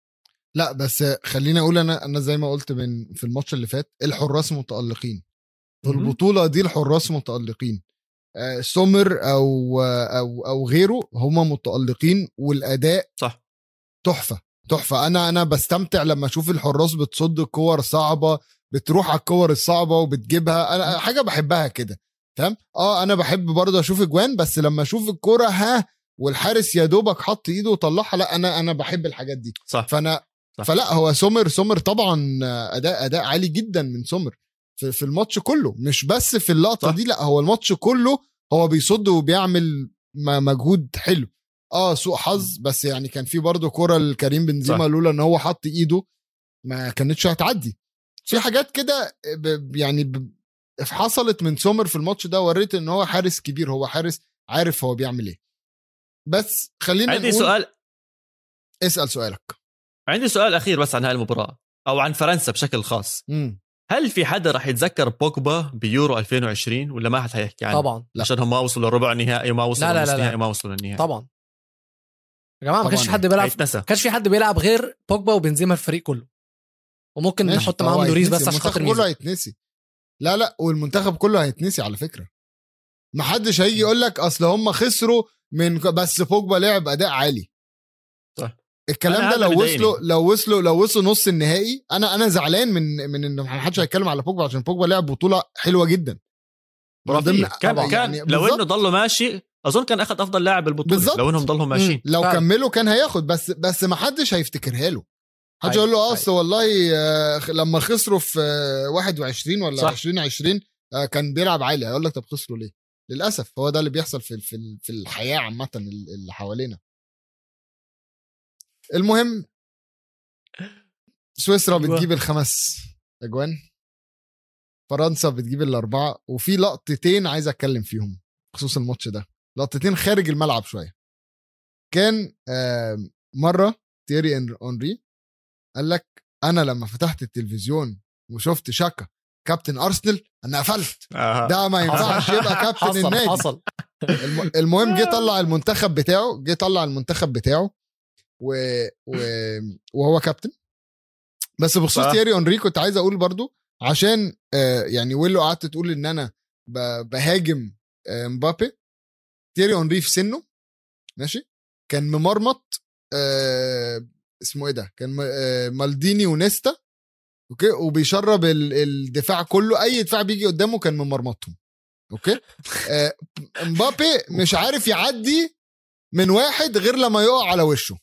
لا بس خليني أقول أنا أنا زي ما قلت من في الماتش اللي فات الحراس متألقين. في. البطولة دي الحراس متألقين. آه، سومر أو أو أو غيره هم متألقين والأداء صح. تحفة تحفة. أنا أنا بستمتع لما أشوف الحراس بتصد الكور صعبة بتروح على الكور الصعبة وبتجيبها. أنا حاجة بحبها كده تمام آه أنا بحب برضه أشوف أجوان بس لما أشوف الكورة ها والحارس يا دوبك حط ايده وطلعها. لا أنا أنا بحب الحاجات دي. صح. فانا صح. فلا هو سومر سومر طبعا أداء أداء عالي جدا من سومر في, في الماتش كله. مش بس في اللقطة صح. دي لا هو الماتش كله هو بيصد وبيعمل مجهود حلو. آه سوء حظ بس يعني كان في برضه كوره لكريم بنزيما. لولا إن هو حط ايده ما كانتش هتعدي. في حاجات كده يعني ب- حصلت من سومر في الماتش ده وريت إن هو حارس كبير هو حارس عارف هو بيعمل إيه. بس خلينا عندي نقول سؤال. اسأل سؤالك. عندي سؤال أخير بس عن هاي المباراه أو عن فرنسا بشكل خاص. مم. هل في حدا رح يتذكر بوجبا بيورو 2020 ولا ما حد حيحكي عنه؟ طبعا لا. عشان هم ما وصلوا لربع النهائي وما وصلوا لا، لا، لا، لا. وما وصلوا للنهائي. طبعا. يا جماعة ما كانش في حد بيلعب ما كانش في حد بيلعب غير بوجبا وبنزيما الفريق كله. وممكن نحط معاهم لوريس بس عشان خاطر كله هيتنسي. لا لا والمنتخب كله هيتنسي على فكرة. ما حدش هيجي يقول لك أصل هم خسروا من بس بوجبا لعب أداء عالي صح. الكلام ده لو. وصلوا لو وصلوا لو وصلوا نص النهائي أنا أنا زعلان من من إن ما حدش هيتكلم على بوجبا عشان بوجبا لعب بطولة حلوة جدا. ضمن- كان طبعاً كان يعني لو. إنه ضلوا ماشي أظن كان اخذ أفضل لاعب بالبطوله بالظبط. لو إنهم ضلوا ماشيين لو فعلا. كملوا كان هياخد بس بس ما حدش هيفتكرها له حد أيوة، يقول له آه أيوة. أصل والله آه، لما خسروا في آه، 21 ولا صح. 2020 آه، كان بيلعب عالي هيقول لك طب خسروا ليه؟ للأسف هو ده اللي بيحصل في في في الحياة عامة اللي حوالينا. المهم سويسرا. بتجيب الخمس أجوان فرنسا بتجيب الأربعة وفي لقطتين عايز أتكلم فيهم بخصوص الماتش ده لقطتين خارج الملعب شوية كان مرة تيري أونري قال لك أنا لما فتحت التلفزيون وشفت شاكا كابتن أرسنال أنا قفلت. آه. ده ما ينفعش. يبقى كابتن حصل النادي. حصل الم- المهم جه طلع المنتخب بتاعه جه طلع المنتخب بتاعه و... و... وهو كابتن. بس بخصوص صح. تيري أونري كنت عايز أقول برضو عشان آه يعني ويلو قعدت تقول إن أنا. بهاجم آه مبابي. تيري أونري في سنه ماشي كان ممرمط آه اسمه إيه ده؟ كان آه مالديني ونيستا okay؟ وبيشرب ال- الدفاع كله. أي دفاع بيجي قدامه كان ممرمطهم. Okay؟ آه مبابي مش عارف يعدي من واحد غير لما يقع على وشه.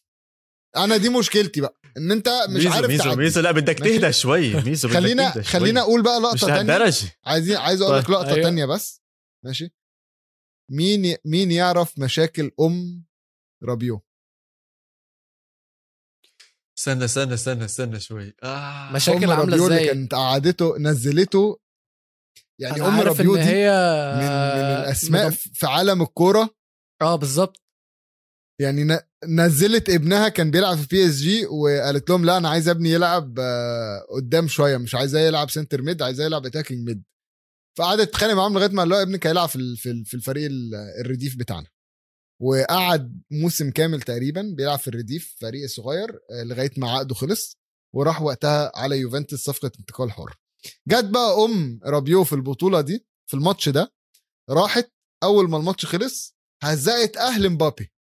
أنا دي مشكلتي بقى إن أنت مش ميزو عارف ميزو تعدي. ميزو لا بدك؟ تهدى شوي. ميزو خلينا شوي. خلينا أقول بقى لقطة تانية. عايزين عايز أقول لك طيب. لقطة أيوة. تانية بس. ماشي؟ مين. مين يعرف مشاكل أم رابيو؟ استنى استنى استنى استنى شوي آه. مشاكل ام عامله إزاي؟ كانت قعدته نزلته يعني أم دي هي من, من الأسماء مضم- في عالم الكورة. آه بالظبط. يعني نزلت ابنها كان بيلعب في PSG وقالت لهم لا أنا عايز ابني يلعب آه، قدام شوية مش عايزاه يلعب center mid عايزاه يلعب attacking mid فقعدت تتخانق معاهم لغاية ما قال لها ابنك هيلعب في ال- في ال- في الفريق ال- الرديف بتاعنا. وقعد موسم كامل تقريبا بيلعب في الرديف فريق صغير آه، لغاية ما عقده خلص وراح وقتها على يوفنتوس صفقة انتقال حر. جت بقى أم رابيو في البطولة دي في الماتش ده راحت أول ما الماتش خلص هزقت أهل مبابي.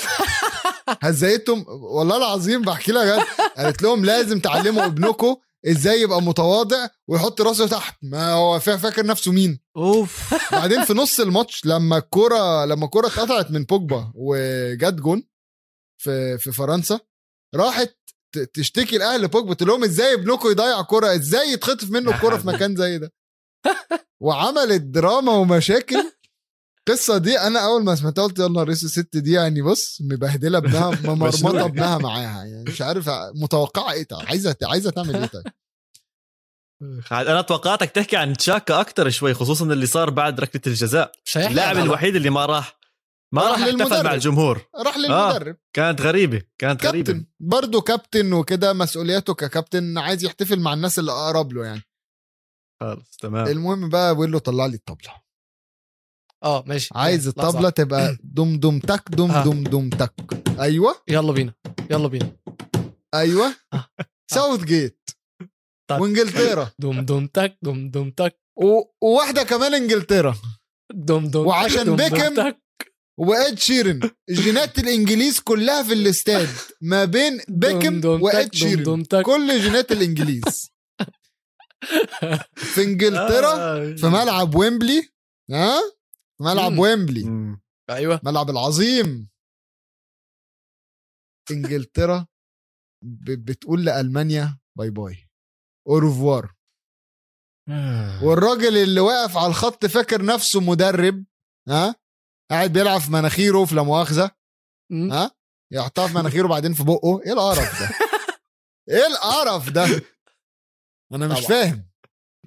هزقتهم والله العظيم بحكي لها جد قالت لهم لازم تعلموا ابنكم إزاي يبقى متواضع ويحط راسه تحت ما هو فا- فاكر نفسه مين؟ أوف. بعدين في نص الماتش لما الكوره لما الكوره اتقطعت من بوجبا وجت جون في في فرنسا راحت تشتكي لاهل بوجبا تقول لهم إزاي ابنكم يضيع كوره إزاي يتخطف منه الكوره في مكان زي ده؟ وعملت دراما ومشاكل القصة دي أنا أول ما سمعتها قلت يلا رئيس الست دي يعني بص مبهدلة ابنها ممرمطة. ابنها معاها يعني مش عارف متوقعة إيه طيب؟ عايزة عايزة تعمل إيه طيب؟ أنا توقعتك تحكي عن تشاكا أكثر شوي خصوصا اللي صار بعد ركلة الجزاء. اللاعب الوحيد اللي ما راح ما راح راح احتفل للمدرب. مع الجمهور. راح للمدرب. كانت غريبة كانت غريبة. كابتن برضه كابتن وكده مسؤولياته ككابتن عايز يحتفل مع الناس اللي اقرب له يعني. خلص تمام. المهم بقى ويلو طلع لي الطبلة. آه ماشي. عايز. الطبلة تبقى دم دم تك. دم آه. دم دم تك أيوه. يلا بينا يلا بينا. أيوه. ساوث جيت. وإنجلترا. دم دم تك دم دم تك و- وواحدة كمان إنجلترا. دم دم وعشان بيكهام. وإد شيرن جينات الإنجليز كلها في الاستاد. ما بين بيكهام وإد شيرن. كل جينات الإنجليز. في إنجلترا آه. في ملعب ويمبلي. ها؟ ملعب مم. ويمبلي. مم. أيوه. ملعب العظيم. إنجلترا ب- بتقول لألمانيا bye bye. Au revoir والراجل اللي واقف على الخط فاكر نفسه مدرب ها؟ قاعد بيلعب في مناخيره في لا مؤاخذة. ها؟ يحطها في مناخيره بعدين في بقه. إيه القرف ده؟ إيه القرف ده؟ أنا مش طبعا. فاهم.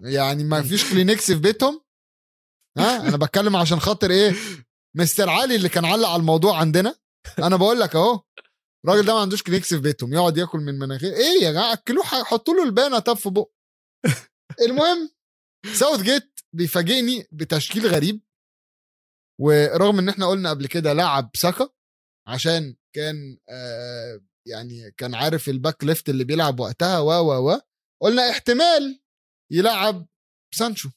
يعني ما فيش كلينكس في بيتهم؟ ها أنا بتكلم عشان خاطر إيه؟ مستر علي اللي كان علق على الموضوع عندنا. أنا بقول لك أهو الراجل ده ما عندوش كلينكس في بيتهم يقعد ياكل من مناخير. إيه يا جماعة؟ اكلوه حطوا له لبانة طب في بقه. المهم ساوث جيت بيفاجئني بتشكيل غريب ورغم إن إحنا قلنا قبل كده لعب ساكا عشان كان آه يعني كان عارف ال back left اللي بيلعب وقتها و و و قلنا احتمال يلعب سانشو.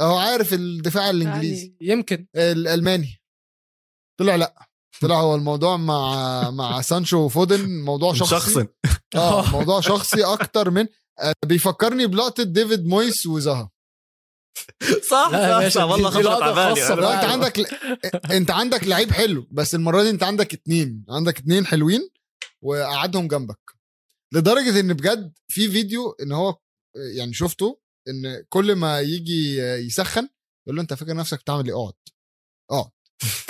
هو عارف الدفاع الإنجليزي. يعني يمكن. الألماني. طلع لأ. طلع هو الموضوع مع مع سانشو وفودن موضوع شخصي. شخصا آه موضوع شخصي أكتر من آه بيفكرني بلقطة ديفيد مويس وزها صح صح, باشا، صح. والله دي- دي خطرت لقطة على بالي خاصة أنا- لو أنت. عندك أنت عندك لعيب حلو بس المرة دي أنت عندك اتنين عندك اتنين حلوين وقعدهم جنبك. لدرجة إن بجد في فيديو إن هو يعني شفته إن كل ما يجي يسخن يقول له أنت فاكر نفسك بتعمل إيه؟ اقعد. اقعد.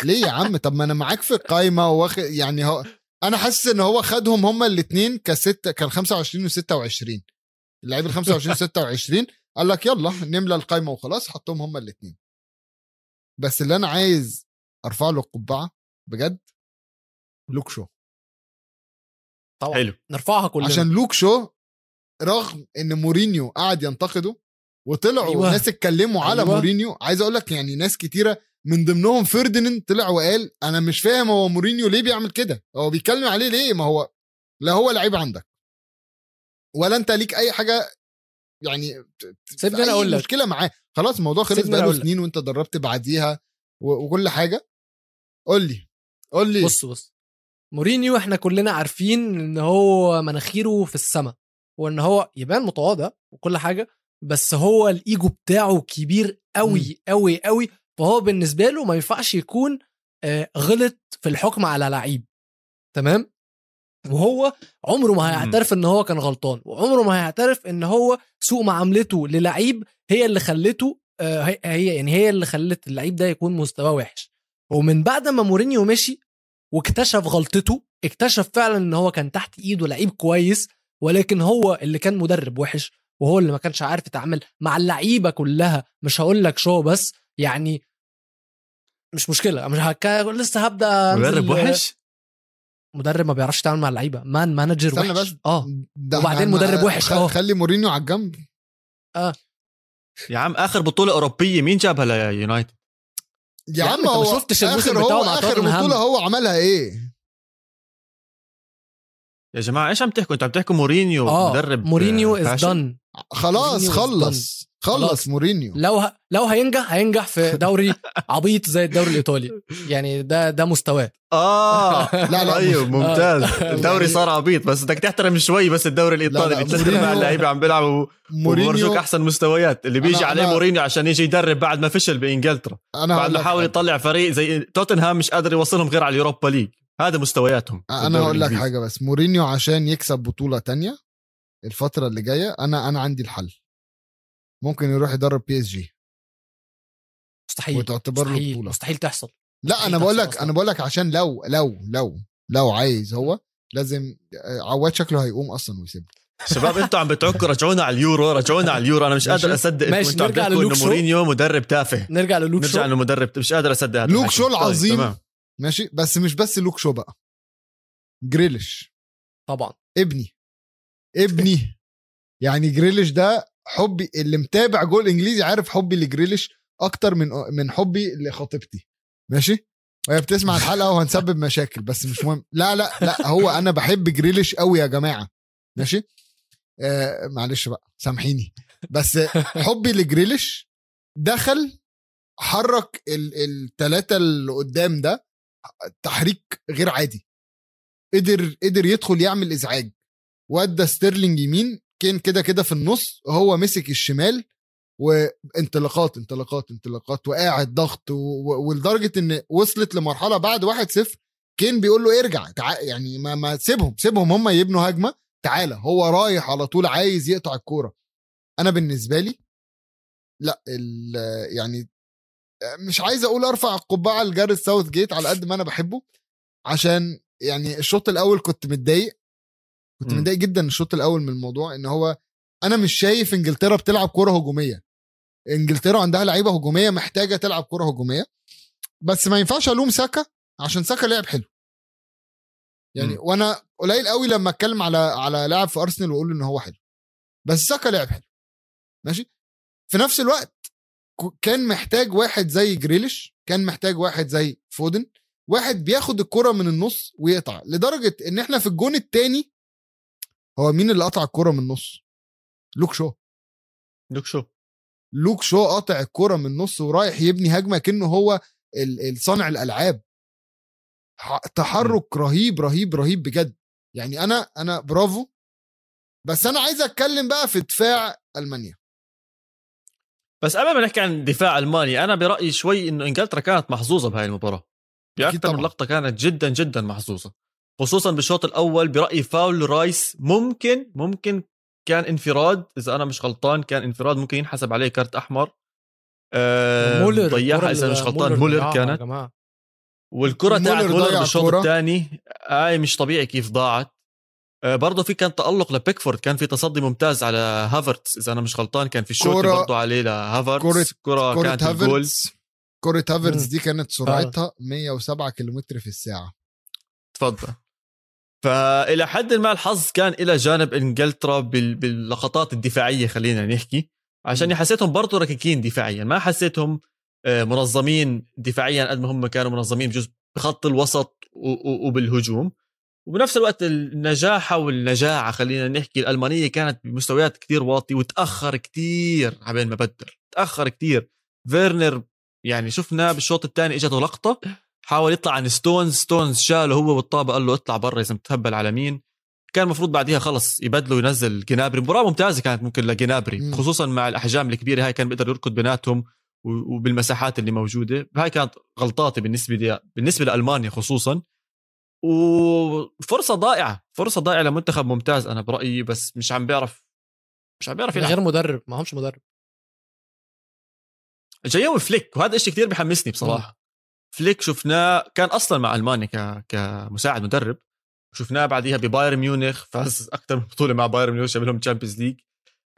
ليه يا عم؟ طب ما أنا معاك في القايمة واخد يعني هو أنا حاسس إن هو خدهم هما الاثنين كست كان 25 و26 اللعيب ال 25 26 قال لك يلا نملى القايمة وخلاص حطهم هما الاثنين بس اللي أنا عايز أرفع له القبعة بجد لوك شو. طبعا. حلو. نرفعها كلنا. عشان لوك شو رغم إن مورينيو قعد ينتقده وطلعوا أيوة. أيوة. ناس اتكلموا على أيوة. أيوة. مورينيو عايز أقول لك يعني ناس كتيرة من ضمنهم فرديناند طلع وقال أنا مش فاهم هو مورينيو ليه بيعمل كده هو بيتكلم عليه ليه ما هو لا هو لعيب عندك ولا أنت ليك أي حاجة يعني سيبني أي أقول لك. مشكلة معاه خلاص الموضوع خلص بقاله. سنين وأنت دربت بعديها وكل حاجة قول لي قول لي بص بص مورينيو إحنا كلنا عارفين إن هو مناخيره في السماء وإن هو يبان متواضع وكل حاجة بس هو الإيجو بتاعه كبير قوي قوي قوي فهو بالنسبة له ما ينفعش يكون آه، غلط في الحكم على لعيب. تمام؟ وهو عمره ما هيعترف إن هو كان غلطان وعمره ما هيعترف إن هو سوء معاملته للعيب هي اللي خلته آه، هي- هي يعني هي اللي خلت اللعيب ده يكون مستواه وحش. ومن بعد ما مورينيو مشي واكتشف غلطته اكتشف فعلا إن هو كان تحت إيده لعيب كويس ولكن هو اللي كان مدرب وحش. وهو اللي ما كانش عارف يتعامل مع اللعيبة كلها. مش هقول لوك شو بس يعني مش مشكلة. مش هك... لسه هبدأ مدرب وحش؟ مدرب ما بيعرفش يتعامل مع اللعيبة. man manager استنى وحش. بس. آه. وبعدين إحنا- مدرب وحش. خ- أهو. خلي مورينيو على الجنب. يا عم آخر بطولة أوروبية مين جابها ليونايتد؟ يا يا عم عم أنت ما هو شفتش الموسم آخر بتاعه هو مع آخر. بطولة هو عملها إيه؟ يا جماعة إيش عم تحكوا؟ أنتوا عم تحكوا مورينيو آه. مدرب مورينيو is فاشل؟ خلاص خلص خلص خلاص. مورينيو. لو ه... لو هينجح هينجح في دوري عبيط زي الدوري الإيطالي. يعني ده ده مستواه. آه. لا، لا، طيب مش- ممتاز. آه. الدوري يعني- صار عبيط بس بدك تحترم شوي بس الدوري الإيطالي مع مورينيو- اللعيبة عم بيلعبوا مورينيو أحسن مستويات. اللي بيجي أنا- عليه أنا- مورينيو عشان يجي يدرب بعد ما فشل بإنجلترا. أنا بعد ما حاول. يطلع فريق زي توتنهام مش قادر يوصلهم غير على ال Europa League. هذا مستوياتهم أنا هقول لك. حاجة بس. مورينيو عشان يكسب بطولة تانية؟ الفترة اللي جاية أنا أنا عندي الحل. ممكن يروح يدرب PSG مستحيل وتعتبر له مستحيل بطولة. مستحيل تحصل. لا مستحيل أنا بقول لك. أنا بقول لك عشان لو لو لو لو عايز هو لازم آه، عواد شكله هيقوم أصلا ويسيبه شباب أنتوا عم بتعكوا رجعونا على اليورو رجعونا على اليورو. أنا مش. قادر أصدق ماشي، نرجع للوك إنه شو. مورينيو مدرب تافه. نرجع للوك نرجع شو. إنه مدرب مش قادر أصدق هذا لوك. شو طيب، العظيم. تمام. ماشي؟ بس مش بس لوك شو بقى. جريليش. طبعا. ابني. ابني. يعني جريليش ده حبي اللي متابع جول انجليزي عارف حبي لجريليش أكتر من من حبي لخطيبتي. ماشي؟ وهي بتسمع الحلقة وهنسبب مشاكل بس مش مهم. لا لا لا هو أنا بحب جريليش قوي يا جماعة. ماشي؟ آه معلش بقى سامحيني. بس حبي لجريليش دخل حرك الثلاثه اللي قدام ده تحريك غير عادي. قدر قدر يدخل يعمل إزعاج. ودا ستيرلينج يمين كان كده كده في النص هو مسك الشمال وانطلاقات انطلاقات انطلاقات وقاعد ضغط ولدرجة إن وصلت لمرحلة بعد 1-0 كين بيقول له ارجع تع... يعني ما, ما تسيبهم سيبهم هم يبنوا هجمة تعالى هو رايح على طول عايز يقطع الكورة. أنا بالنسبة لي لأ ال... يعني مش عايز أقول أرفع القبعه لجاريث ساوث جيت على قد ما أنا بحبه عشان يعني الشوط الأول كنت متضايق كنت. متضايق جدا الشوط الأول من الموضوع إن هو أنا مش شايف إنجلترا بتلعب كرة هجومية. إنجلترا عندها لعيبة هجومية محتاجة تلعب كرة هجومية. بس ما ينفعش ألوم ساكا عشان ساكا لعب حلو. يعني. وأنا قليل قوي لما أتكلم على على لاعب في أرسنال وأقول إن هو حلو. بس ساكا لعب حلو. ماشي؟ في نفس الوقت كان محتاج واحد زي جريليش كان محتاج واحد زي فودن واحد بياخد الكرة من النص ويقطع لدرجة إن إحنا في الجون التاني هو مين اللي قطع الكرة من النص؟ لوك شو. لوك شو. لوك شو قاطع الكرة من النص ورايح يبني هجمة كأنه هو الصانع الألعاب. تحرك رهيب رهيب رهيب بجد. يعني أنا أنا برافو. بس أنا عايز أتكلم بقى في دفاع ألمانيا. بس قبل ما نحكي عن دفاع ألمانيا أنا برأيي شوي إنه إنجلترا كانت محظوظة بهاي المباراة. باكثر من. لقطة كانت جدا جدا محظوظة. خصوصا بالشوط الأول برأيي فاول رايس ممكن ممكن كان انفراد إذا أنا مش غلطان كان انفراد ممكن ينحسب عليه كارت أحمر. آه مولر ضيعها إذا مش غلطان. مولر يا كانت والكرة تاعت مولر بالشوط. الثاني هاي مش طبيعي كيف ضاعت. آه برضه في كان تألق لبيكفورد كان في تصدي ممتاز على هافرتس إذا أنا مش غلطان كان في الشوط كرة- برضه عليه لهافرتس كرة- كرة, كانت الجول. هافرتس هافرتس مم. دي كانت سرعتها 107 كيلومتر في الساعة. تفضل. فإلى حد ما الحظ كان إلى جانب إنجلترا بال- باللقطات الدفاعية خلينا نحكي عشان. حسيتهم برضو ركيكين دفاعيا ما حسيتهم آه، منظمين دفاعيا قد ما هم كانوا منظمين بجزء بخط الوسط وبالهجوم. وبنفس الوقت النجاحة والنجاعة خلينا نحكي الألمانية كانت بمستويات كتير واطية وتأخر كتير عبين ما بدل تأخر كتير. فيرنر يعني شفنا بالشوط الثاني إجته لقطة. حاول يطلع عن ستونز ستونز شاله هو والطابة قال له اطلع برا إذا متهبل على مين كان المفروض بعديها خلص يبدلوا ينزل جنابري. مباراة ممتازة كانت ممكن لجنابري. خصوصا مع الأحجام الكبيرة. هاي كان بيقدر يركض بيناتهم وبالمساحات اللي موجودة. هاي كانت غلطاتي بالنسبة لي بالنسبة لألمانيا خصوصا. وفرصة ضائعة فرصة ضائعة لمنتخب ممتاز أنا برأيي بس مش عم بيعرف مش عم بيعرف يلعب. غير مدرب ما همش مدرب. جايهم فليك وهذا الشيء كثير بحمسني بصراحة. فليك شفناه كان أصلا مع ألمانيا. كمساعد مدرب. شفناه بعديها ببايرن ميونخ فاز أكثر من بطولة مع بايرن ميونخ شاملهم Champions League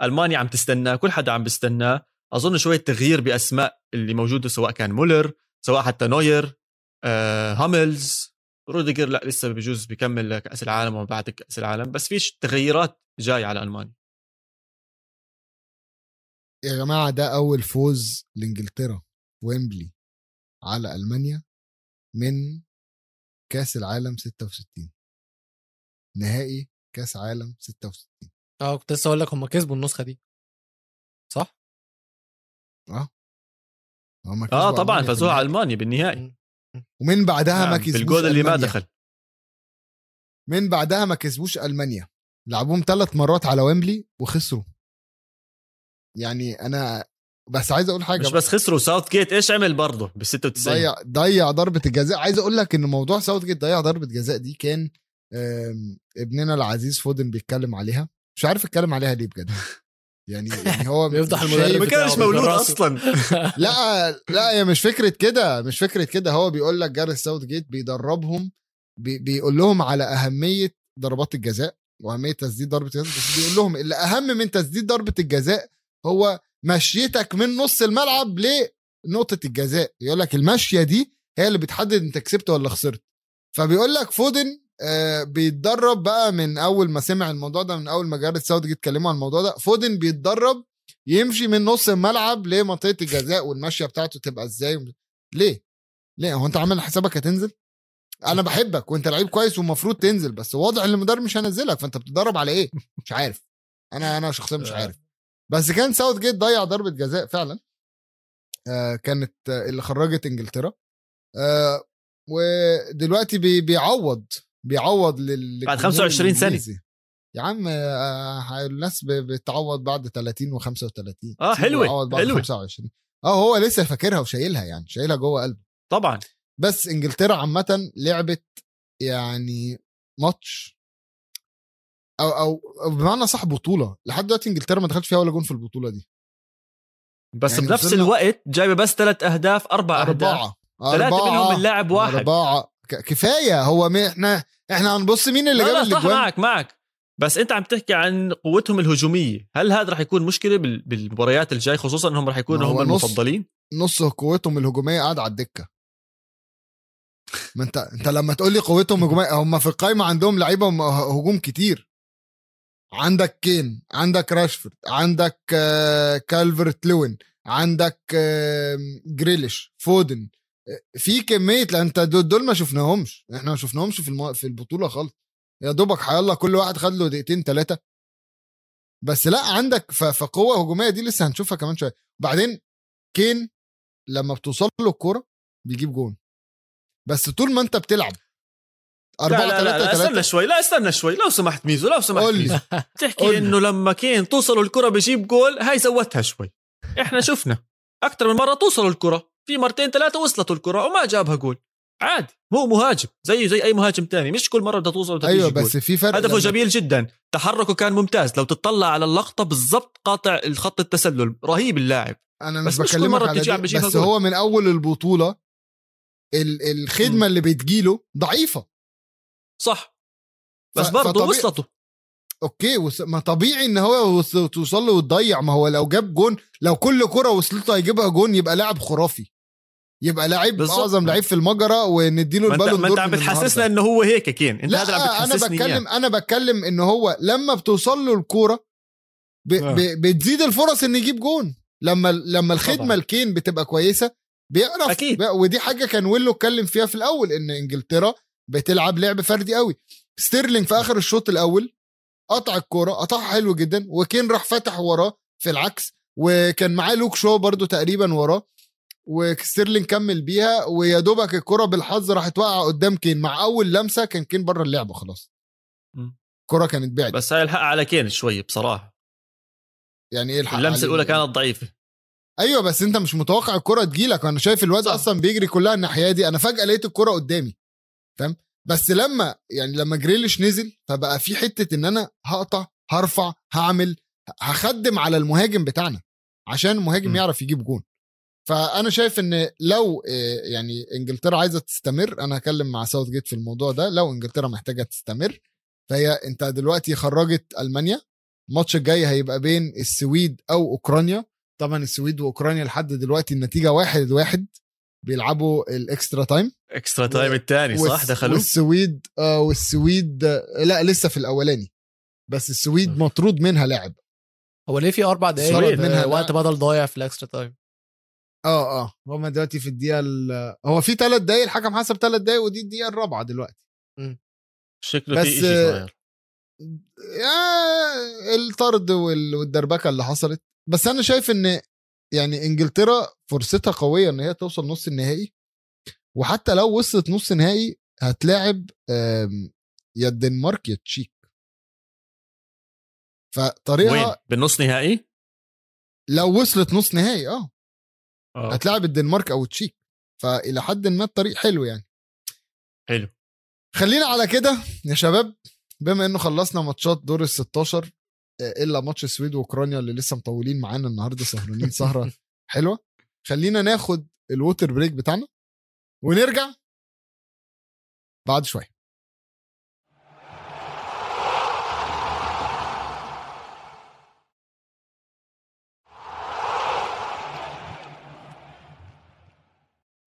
ألمانيا عم تستناه كل حدا عم بيستناه أظن شوية تغيير بأسماء اللي موجودة سواء كان مولر سواء حتى نوير آه، هاملز. روديجر لا لسه بجوز بيكمل كأس العالم وما بعد كأس العالم. بس فيش تغييرات جاي على ألمانيا. يا جماعة ده أول فوز لإنجلترا في ويمبلي على ألمانيا من كأس العالم 66 نهائي كأس عالم 66 آه كنت لسه أقول لك هم كسبوا النسخة دي صح؟ هم آه طبعا فازوها على. ألمانيا بالنهائي. ومن بعدها ما نعم، كسبوش بالجول اللي ما ألمانيا. دخل من بعدها ما كسبوش ألمانيا لعبوهم ثلاث مرات على ويمبلي وخسروا يعني أنا بس عايز أقول حاجة مش بس خسروا ساوث جيت إيش عمل برضه بال 96 ضيع ضيع ضربة الجزاء. عايز أقول لك إن موضوع ساوث جيت ضيع ضربة جزاء دي كان ابننا العزيز فودن بيتكلم عليها. مش عارف اتكلم عليها ليه بجد. يعني يعني هو بيفضح مش المدرب ما كانش مولود. أصلا. لا لا هي مش فكرة كده مش فكرة كده. هو بيقول لك جاريث ساوث جيت بيدربهم بي بيقول لهم على أهمية ضربات الجزاء وأهمية تسديد ضربة الجزاء بس بيقول لهم اللي أهم من تسديد ضربة الجزاء هو مشيتك من نص الملعب لنقطه الجزاء. يقول لك المشية دي هي اللي بتحدد انت كسبت ولا خسرت. فبيقول لك فودن آه بيتدرب بقى من أول ما سمع الموضوع ده من أول ما جاريث ساوث اتكلموا عن الموضوع ده فودن بيتدرب يمشي من نص الملعب لمنطقه الجزاء والمشية بتاعته تبقى إزاي؟ ليه؟ ليه؟ هو انت عامل حسابك هتنزل؟ أنا بحبك وانت لعيب كويس ومفروض تنزل بس واضح ان المدرب مش هينزلك فانت بتتدرب على إيه؟ مش عارف. أنا أنا شخصيا مش عارف. بس كان ساوث جيت ضيع ضربة جزاء فعلا آه كانت آه اللي خرجت إنجلترا آه ودلوقتي بي بيعوض بيعوض لل بعد 25 سنة. الإنجليزي. يا عم آه الناس ب- بتعوض بعد 30 و35 آه، حلوة، بيعوض بعد حلوة. 25 آه هو لسه فاكرها وشايلها يعني شايلها جوه قلبه طبعا بس إنجلترا عامة لعبت يعني ماتش أو أو أو بمعنى صح بطولة. لحد دلوقتي إنجلترا ما دخلش فيها ولا جون في البطولة دي. بس يعني بنفس الوقت جايبه بس ثلاث أهداف أربع أهداف. أربعة. ثلاثة منهم أربعة. من لاعب واحد. أربعة. ك- كفاية. هو مي إحنا إحنا هنبص مين اللي جاب الأجوان؟ معك معك. بس أنت عم تحكي عن قوتهم الهجومية. هل هذا رح يكون مشكلة بال- بالمباريات الجاي خصوصا إنهم رح يكونوا هم نص. المفضلين؟ نص قوتهم الهجومية قاعد على الدكة. ما انت أنت لما تقول لي قوتهم الهجومية هم في القايمة عندهم لعيبة م- هجوم كتير. عندك كين عندك راشفورد عندك آه، كالفرت لوين عندك جريليش فودن آه، في كمية لأن انت دول, ما شفناهمش. إحنا ما شفناهمش في. في البطولة خالص. يا دوبك حيالله كل واحد خد له دقيقتين ثلاثة بس لا عندك ف... فقوة هجومية دي لسه هنشوفها كمان شوية. بعدين كين لما بتوصل له الكورة بيجيب جون. بس طول ما انت بتلعب 4 لا, لا, 3 لا استنى 3 شوي لا استنى شوي لو سمحت ميزو لو سمحت قول لي. ميزو. تحكي. إنه لما كين توصلوا الكرة بيجيب جول هاي زودتها شوي. إحنا شفنا. أكثر من مرة توصلوا الكرة. في مرتين ثلاثة وصلت الكرة وما جابها جول. عادي هو مهاجم زيه زي أي مهاجم تاني. مش كل مرة بدها توصل أيوه تيجي جول. بس في فرق هدفه لما- جميل جدا. تحركه كان ممتاز. لو تطلع على اللقطة بالضبط قاطع الخط التسلل. رهيب اللاعب. أنا بس مش مش كل على بتيجي عم بس. هو من أول البطولة ال- الخدمة اللي بتجيله ضعيفة. صح بس برضه وصلته okay. ما طبيعي إن هو وص- توصل له وتضيع ما هو لو جاب جون لو كل كرة وصلت له هيجيبها جون يبقى لاعب خرافي يبقى بالظبط. أعظم لعيب في المجرة ونديله ما البالون دور انت عم بتحسسنا. إنه هو هيك كين أنت هذا أنا بتكلم إياه. أنا بتكلم ان هو لما بتوصل له الكوره ب... آه. ب... بتزيد الفرص ان يجيب جون لما لما الخدمة طبعاً. الكين بتبقى كويسة بيعرف أكيد. ودي حاجة كان ويلو اتكلم فيها في الأول إن إنجلترا بتلعب لعب فردي قوي. ستيرلينج في آخر الشوط الأول قطع الكورة قطعها حلو جدا وكين راح فتح وراه في العكس وكان معاه لوك شو برضو تقريبا وراه وستيرلينج كمل بيها ويا دوبك الكرة بالحظ راحت واقعة قدام كين. مع أول لمسة كان كين بره اللعبة خلاص. مم. الكرة كانت بعدت. بس هاي الحق على كين شوي بصراحة. يعني إيه الحق اللمسة؟ الأولى كانت ضعيفة. أيوه بس أنت مش متوقع الكرة تجيلك. أنا شايف الواد. أصلا بيجري كلها الناحية دي. أنا فجأة لقيت الكرة قدامي. فاهم؟ بس لما يعني لما جريليش نزل فبقى في حتة إن أنا هقطع هرفع هعمل هخدم على المهاجم بتاعنا عشان المهاجم م. يعرف يجيب جون. فأنا شايف إن لو آه، يعني إنجلترا عايزة تستمر أنا هكلم مع ساوث جيت في الموضوع ده لو إنجلترا محتاجة تستمر فهي أنت دلوقتي خرجت ألمانيا الماتش الجاي هيبقى بين السويد أو أوكرانيا. طبعا السويد وأوكرانيا لحد دلوقتي النتيجة واحد واحد بيلعبوا ال extra time. extra time الثاني صح؟ والس- دخلوا والسويد آه والسويد آه، لا لسه في الأولاني بس السويد. مطرود منها لاعب. هو ليه في أربع دقايق منها. وقت بدل ضايع في الإكسترا تايم؟ آه آه. هما دلوقتي في الدقيقة ال- هو في ثلاث دقايق الحكم حسب ثلاث دقايق ودي الدقيقة الرابعة دلوقتي. شكله بس، في شيء صغير. يا الطرد وال- والدربكة اللي حصلت. بس أنا شايف إن يعني إنجلترا فرصتها قوية إن هي توصل نص النهائي. وحتى لو وصلت نص نهائي هتلاعب يا الدنمارك يا تشيك. وين؟ فطريقها بالنص نهائي؟ لو وصلت نص نهائي آه. آه. هتلاعب الدنمارك أو تشيك. فإلى حد ما الطريق حلو يعني. حلو. خلينا على كده يا شباب. بما إنه خلصنا ماتشات دور ال 16 آه، إلا ماتش السويد وأوكرانيا اللي لسه مطولين معانا النهارده سهرانين سهرة حلوة. خلينا ناخد ال water break بتاعنا. ونرجع بعد شوية.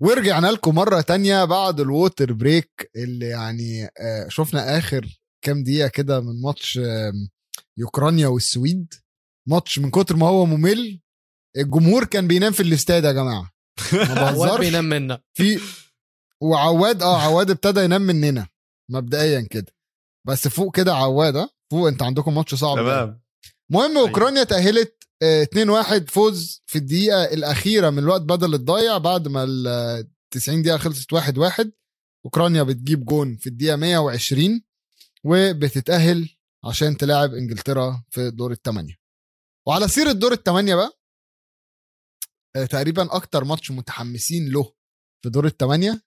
ورجعنا لكم مرة تانية بعد ال water break اللي يعني آه، شفنا آخر كام دقيقة كده من ماتش يوكرانيا والسويد. ماتش من كتر ما هو ممل الجمهور كان بينام في الاستاد يا جماعة. ما بينام منا في وعواد آه عواد ابتدى ينام مننا مبدئيا كده. بس فوق كده عواد آه فوق انت عندكم ماتش صعب. تمام. المهم أوكرانيا تأهلت آه، 2-1 فوز في الدقيقة الأخيرة من الوقت بدل الضايع بعد ما ال 90 دقيقة خلصت 1-1 أوكرانيا بتجيب جون في الدقيقة 120 وبتتأهل عشان تلاعب إنجلترا في دور الثمانيه وعلى سيره دور الثمانيه بقى آه، تقريبا أكتر ماتش متحمسين له في دور الثمانيه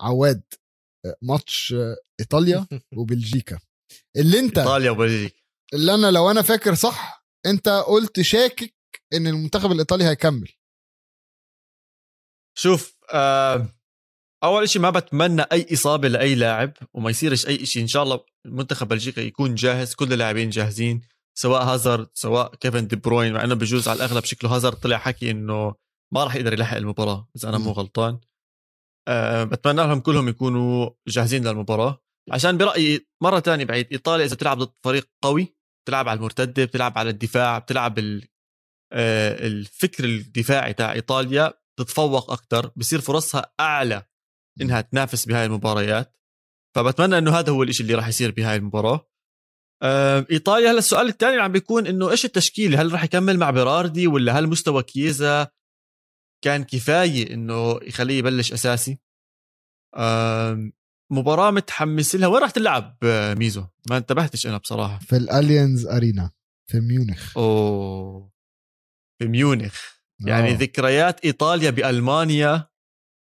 عواد آه، ماتش آه، إيطاليا وبلجيكا. اللي أنت إيطاليا وبلجيكا. اللي أنا لو أنا فاكر صح أنت قلت شاكك إن المنتخب الإيطالي هيكمل. شوف آه أول شيء ما بتمنى أي إصابة لأي لاعب وما يصيرش أي شيء إن شاء الله منتخب بلجيكا يكون جاهز كل اللاعبين جاهزين سواء هازارد سواء كيفن دي بروين. مع إنه بجوز على الأغلب شكله هازارد طلع حكي إنه ما راح يقدر يلحق المباراة إذا أنا مو. غلطان. أه بتمنى لهم كلهم يكونوا جاهزين للمباراة. عشان برأيي مرة تانية بعيد إيطاليا إذا بتلعب ضد فريق قوي بتلعب على المرتدة بتلعب على الدفاع بتلعب ال... آه، الفكر الدفاعي تاع إيطاليا بتتفوق أكثر بصير فرصها أعلى إنها تنافس بهاي المباريات. فبتمنى إنه هذا هو الشيء اللي راح يصير بهاي المباراة. آه، إيطاليا هلا السؤال الثاني عم بيكون إنه إيش التشكيل هل راح يكمل مع بيراردي ولا هل مستوى كيزا كان كفاية إنه يخليه يبلش أساسي. مباراة متحمس لها. وين راح تلعب ميزو؟ ما انتبهتش أنا بصراحة. في الأليانز أرينا في ميونخ. أوه. في ميونخ. يعني آه. ذكريات إيطاليا بألمانيا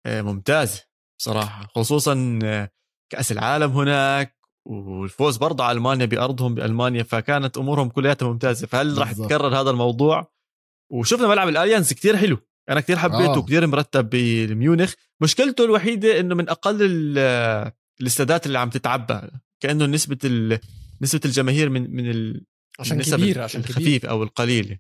آه، ممتازة بصراحة. خصوصا آه، كأس العالم هناك والفوز برضه على ألمانيا بأرضهم بألمانيا فكانت أمورهم كلها ممتازة. فهل راح. يتكرر هذا الموضوع؟ وشفنا ملعب الأليانز كتير حلو. أنا كتير حبيته آه. وكتير مرتب بميونخ. مشكلته الوحيدة إنه من أقل ال- الاستادات اللي عم تتعبى كأنه نسبة ال... نسبة الجماهير من من ال... عشان النسب كبير عشان كبير. الخفيف أو القليله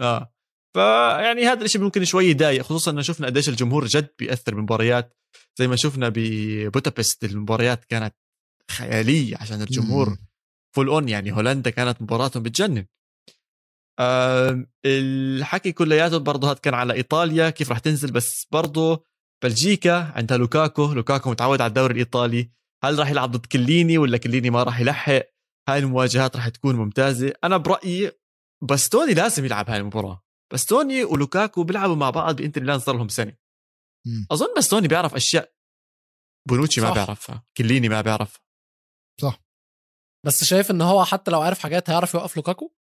آه. فيعني هذا الشيء ممكن شوي يضايق خصوصا إنه شفنا قديش الجمهور جد بيأثر بمباريات زي ما شفنا ببودابست المباريات كانت خيالية عشان الجمهور. مم. full on يعني هولندا كانت مباراتهم بتجنن. الحكي كلياته برضه هذا كان على إيطاليا كيف راح تنزل بس برضه بلجيكا عندها لوكاكو لوكاكو متعود على الدوري الإيطالي. هل راح يلعب ضد كيليني ولا كيليني ما راح يلحق؟ هاي المواجهات راح تكون ممتازة. أنا برأيي باستوني لازم يلعب هاي المباراة. باستوني ولوكاكو بيلعبوا مع بعض بإنتر ميلان صار لهم سنة. مم. أظن باستوني بيعرف أشياء. بونوتشي ما. بيعرفها. كيليني ما بيعرفها. صح. بس شايف إن هو حتى لو عارف حاجات هيعرف يوقف لوكاكو؟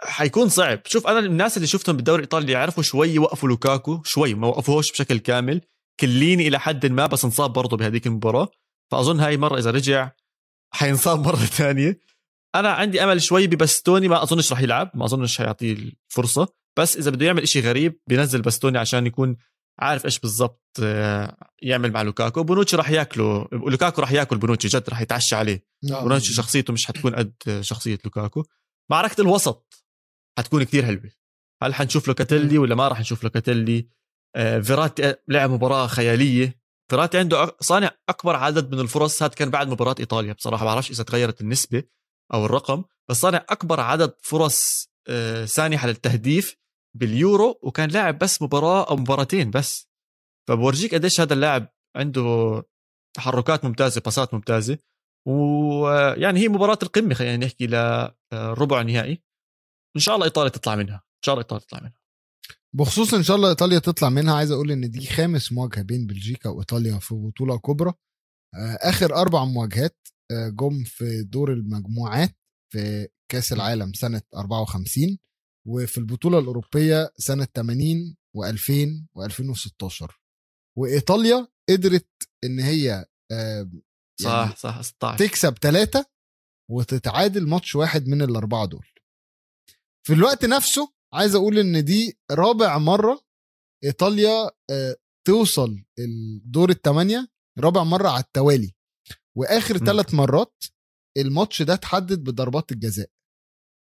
حيكون صعب. شوف أنا الناس اللي شفتهم بالدوري الإيطالي يعرفوا شوي يوقفوا لوكاكو شوي ما وقفوهوش بشكل كامل. كيليني إلى حد ما بس انصاب برضه بهذيك المباراة. فأظن هاي مرة إذا رجع حينصاب مرة ثانية. أنا عندي أمل شوي بباستوني ما أظنش راح يلعب ما أظنش حيعطيه الفرصة. بس إذا بده يعمل إشي غريب بينزل باستوني عشان يكون عارف إيش بالضبط آه، يعمل مع لوكاكو. بونوتشي راح ياكله لوكاكو راح ياكل بونوتشي جد راح يتعشى عليه. آه. بونوتشي شخصيته مش حتكون قد شخصية لوكاكو. معركة الوسط. حتكون كثير حلوة. هل حنشوف لوكاتيلي ولا ما راح نشوف لوكاتيلي؟ آه، فيراتي لعب مباراة خيالية. فيراتي عنده صانع أكبر عدد من الفرص هذا كان بعد مباراة إيطاليا. بصراحة ما بعرفش إذا تغيرت النسبة أو الرقم بس صانع أكبر عدد فرص آه، سانحة للتهديف باليورو وكان لاعب بس مباراة أو مباراتين بس. فبورجيك قديش هذا اللاعب عنده تحركات ممتازة باسات ممتازة. ويعني هي مباراة القمة خلينا نحكي لربع نهائي. إن شاء الله إيطاليا تطلع منها. إن شاء الله إيطاليا تطلع منها. بخصوص إن شاء الله إيطاليا تطلع منها عايز أقول إن دي خامس مواجهة بين بلجيكا وإيطاليا في بطولة كبرى. آه، آخر أربع مواجهات آه، جم في دور المجموعات في كأس العالم سنة 54 وفي البطولة الأوروبية سنة 80 و2000 و2016 وإيطاليا قدرت إن هي يعني صح صح 16 تكسب ثلاثة وتتعادل ماتش واحد من الأربعة دول. في الوقت نفسه عايز أقول إن دي رابع مرة إيطاليا آه، توصل الدور الثمانية رابع مرة على التوالي وآخر م. ثلاث مرات الماتش ده اتحدد بضربات الجزاء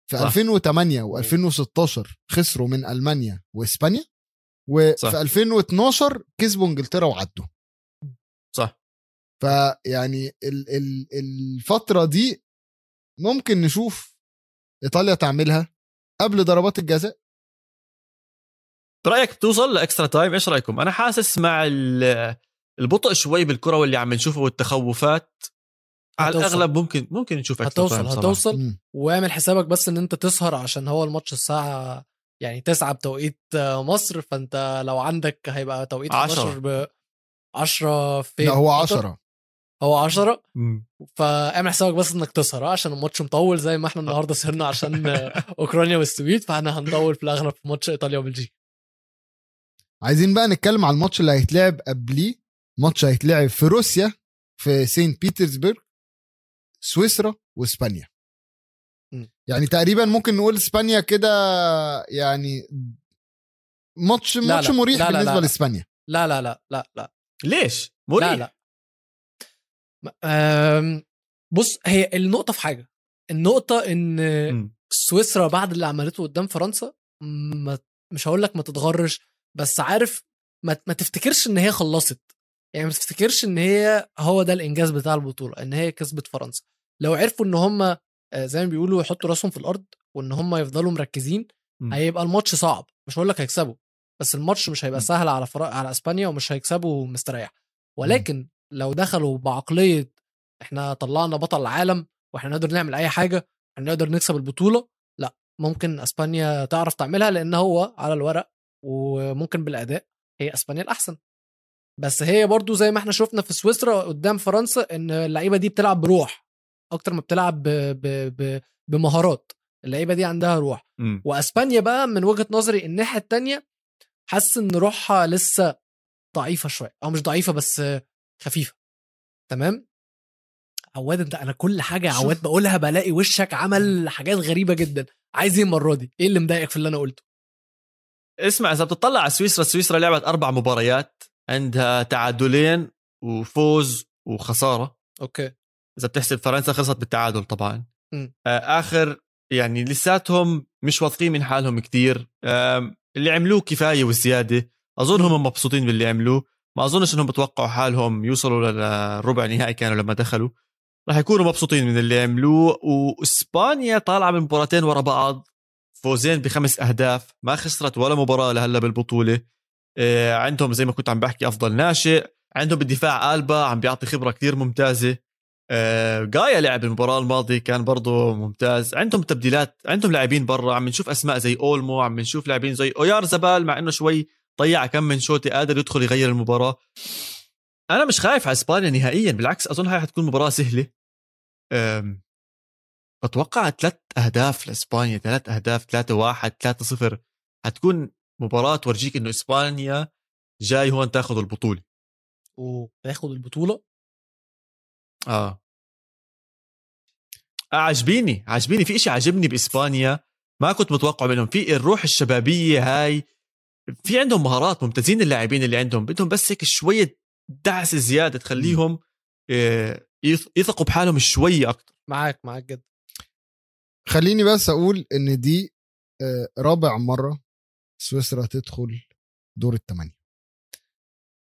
في صح. 2008 و2016 خسروا من ألمانيا وإسبانيا صح. وفي 2012 كسبوا إنجلترا وعدوا صح فيعني ال- ال- الفترة دي ممكن نشوف إيطاليا تعملها قبل ضربات الجزاء برايك بتوصل ل extra time إيش رأيكم أنا حاسس مع ال- البطء شوي بالكرة واللي عم نشوفه والتخوفات على هتوصل. الأغلب ممكن ممكن نشوف هتوصل. هتوصل مم. واعمل حسابك بس إن أنت تسهر عشان هو الماتش الساعة يعني 9 بتوقيت مصر فأنت لو عندك هيبقى توقيت 10. 11 ب 10 في لا هو قطر. 10 هو 10 مم. فاعمل حسابك بس إنك تسهر آه، عشان الماتش مطول زي ما إحنا النهارده سهرنا عشان أوكرانيا والسويد فإحنا هنطول في الأغلب في ماتش إيطاليا وبلجيكا. عايزين بقى نتكلم على الماتش اللي هيتلعب قبليه. ماتش هيتلعب في روسيا في سينت بيترسبرغ سويسرا وإسبانيا. يعني تقريبا ممكن نقول إسبانيا كده يعني ماتش لا، ماتش لا. مريح لا، لا، بالنسبة لا، لا. لإسبانيا. لا لا لا لا لا. ليش؟ مريح. لا لا. بص هي النقطة في حاجة النقطة إن مم. سويسرا بعد اللي عملته قدام فرنسا ما مش هقول لك ما تتغرش بس عارف ما, ما تفتكرش إن هي خلصت يعني ما تفتكرش إن هي هو ده الإنجاز بتاع البطولة إن هي كسبت فرنسا لو عرفوا إن هم زي ما بيقولوا يحطوا راسهم في الأرض وإن هم يفضلوا مركزين مم. هيبقى الماتش صعب مش هقول لك هيكسبوا بس الماتش مش هيبقى. سهل على فرق على إسبانيا ومش هيكسبوا مستريح ولكن لو دخلوا بعقلية إحنا طلعنا بطل العالم وإحنا نقدر نعمل أي حاجة إحنا نقدر نكسب البطولة لأ ممكن إسبانيا تعرف تعملها لأن هو على الورق وممكن بالأداء هي إسبانيا الأحسن بس هي برضو زي ما إحنا شفنا في سويسرا قدام فرنسا إن اللعيبة دي بتلعب بروح أكتر ما بتلعب ب... ب... ب... بمهارات اللعيبة دي عندها روح مم. وإسبانيا بقى من وجهة نظري الناحية التانية حاسس إن روحها لسه ضعيفة شوية أو مش ضعيفة بس خفيفة تمام؟ عواد أنت أنا كل حاجة يا. عواد بقولها بلاقي وشك عمل حاجات غريبة جدا. عايز إيه المرة دي؟ إيه اللي مضايقك في اللي أنا قلته؟ اسمع إذا بتطلع على سويسرا سويسرا لعبت أربع مباريات عندها تعادلين وفوز وخسارة. أوكي. إذا بتحسب فرنسا خلصت بالتعادل طبعا. مم. آه، آخر يعني لساتهم مش واثقين من حالهم كتير. اللي عملوه كفاية وزياده اظن هم مبسوطين باللي عملوه. ما أظنش إنهم بتوقعوا حالهم يوصلوا للربع نهائي كانوا لما دخلوا. راح يكونوا مبسوطين من اللي عملوه وإسبانيا طالعة من مباراتين ورا بعض فوزين بخمس أهداف ما خسرت ولا مباراة لهلأ بالبطولة. آه، عندهم زي ما كنت عم بحكي أفضل ناشئ عندهم بالدفاع ألبا عم بيعطي خبرة كتير ممتازة. آه، جايا لعب المباراة الماضية كان برضه ممتاز. عندهم تبديلات عندهم لاعبين برا عم نشوف أسماء زي أولمو عم نشوف لاعبين زي أويار زبال مع إنه شوي ضيع كم من شوطه قادر يدخل يغير المباراة. أنا مش خايف على إسبانيا نهائيا بالعكس أظن هاي حتكون مباراة سهلة. أم، بتوقع ثلاث أهداف لإسبانيا ثلاث أهداف ثلاثة واحد ثلاثة صفر. حتكون مباراة تورجيك إنه إسبانيا جاي هون تاخذ البطولة. وتاخد البطولة؟ آه. آه، عجبيني عجبيني في إشي عجبني بإسبانيا ما كنت متوقع منهم. في الروح الشبابية هاي في عندهم مهارات ممتازين اللاعبين اللي عندهم بدهم بس هيك شوية دعسه زيادة تخليهم آه، يث- يثقوا بحالهم شوي أكثر معاك معاك جدا. خليني بس أقول إن دي آه، رابع مرة سويسرا تدخل دور الثمانيه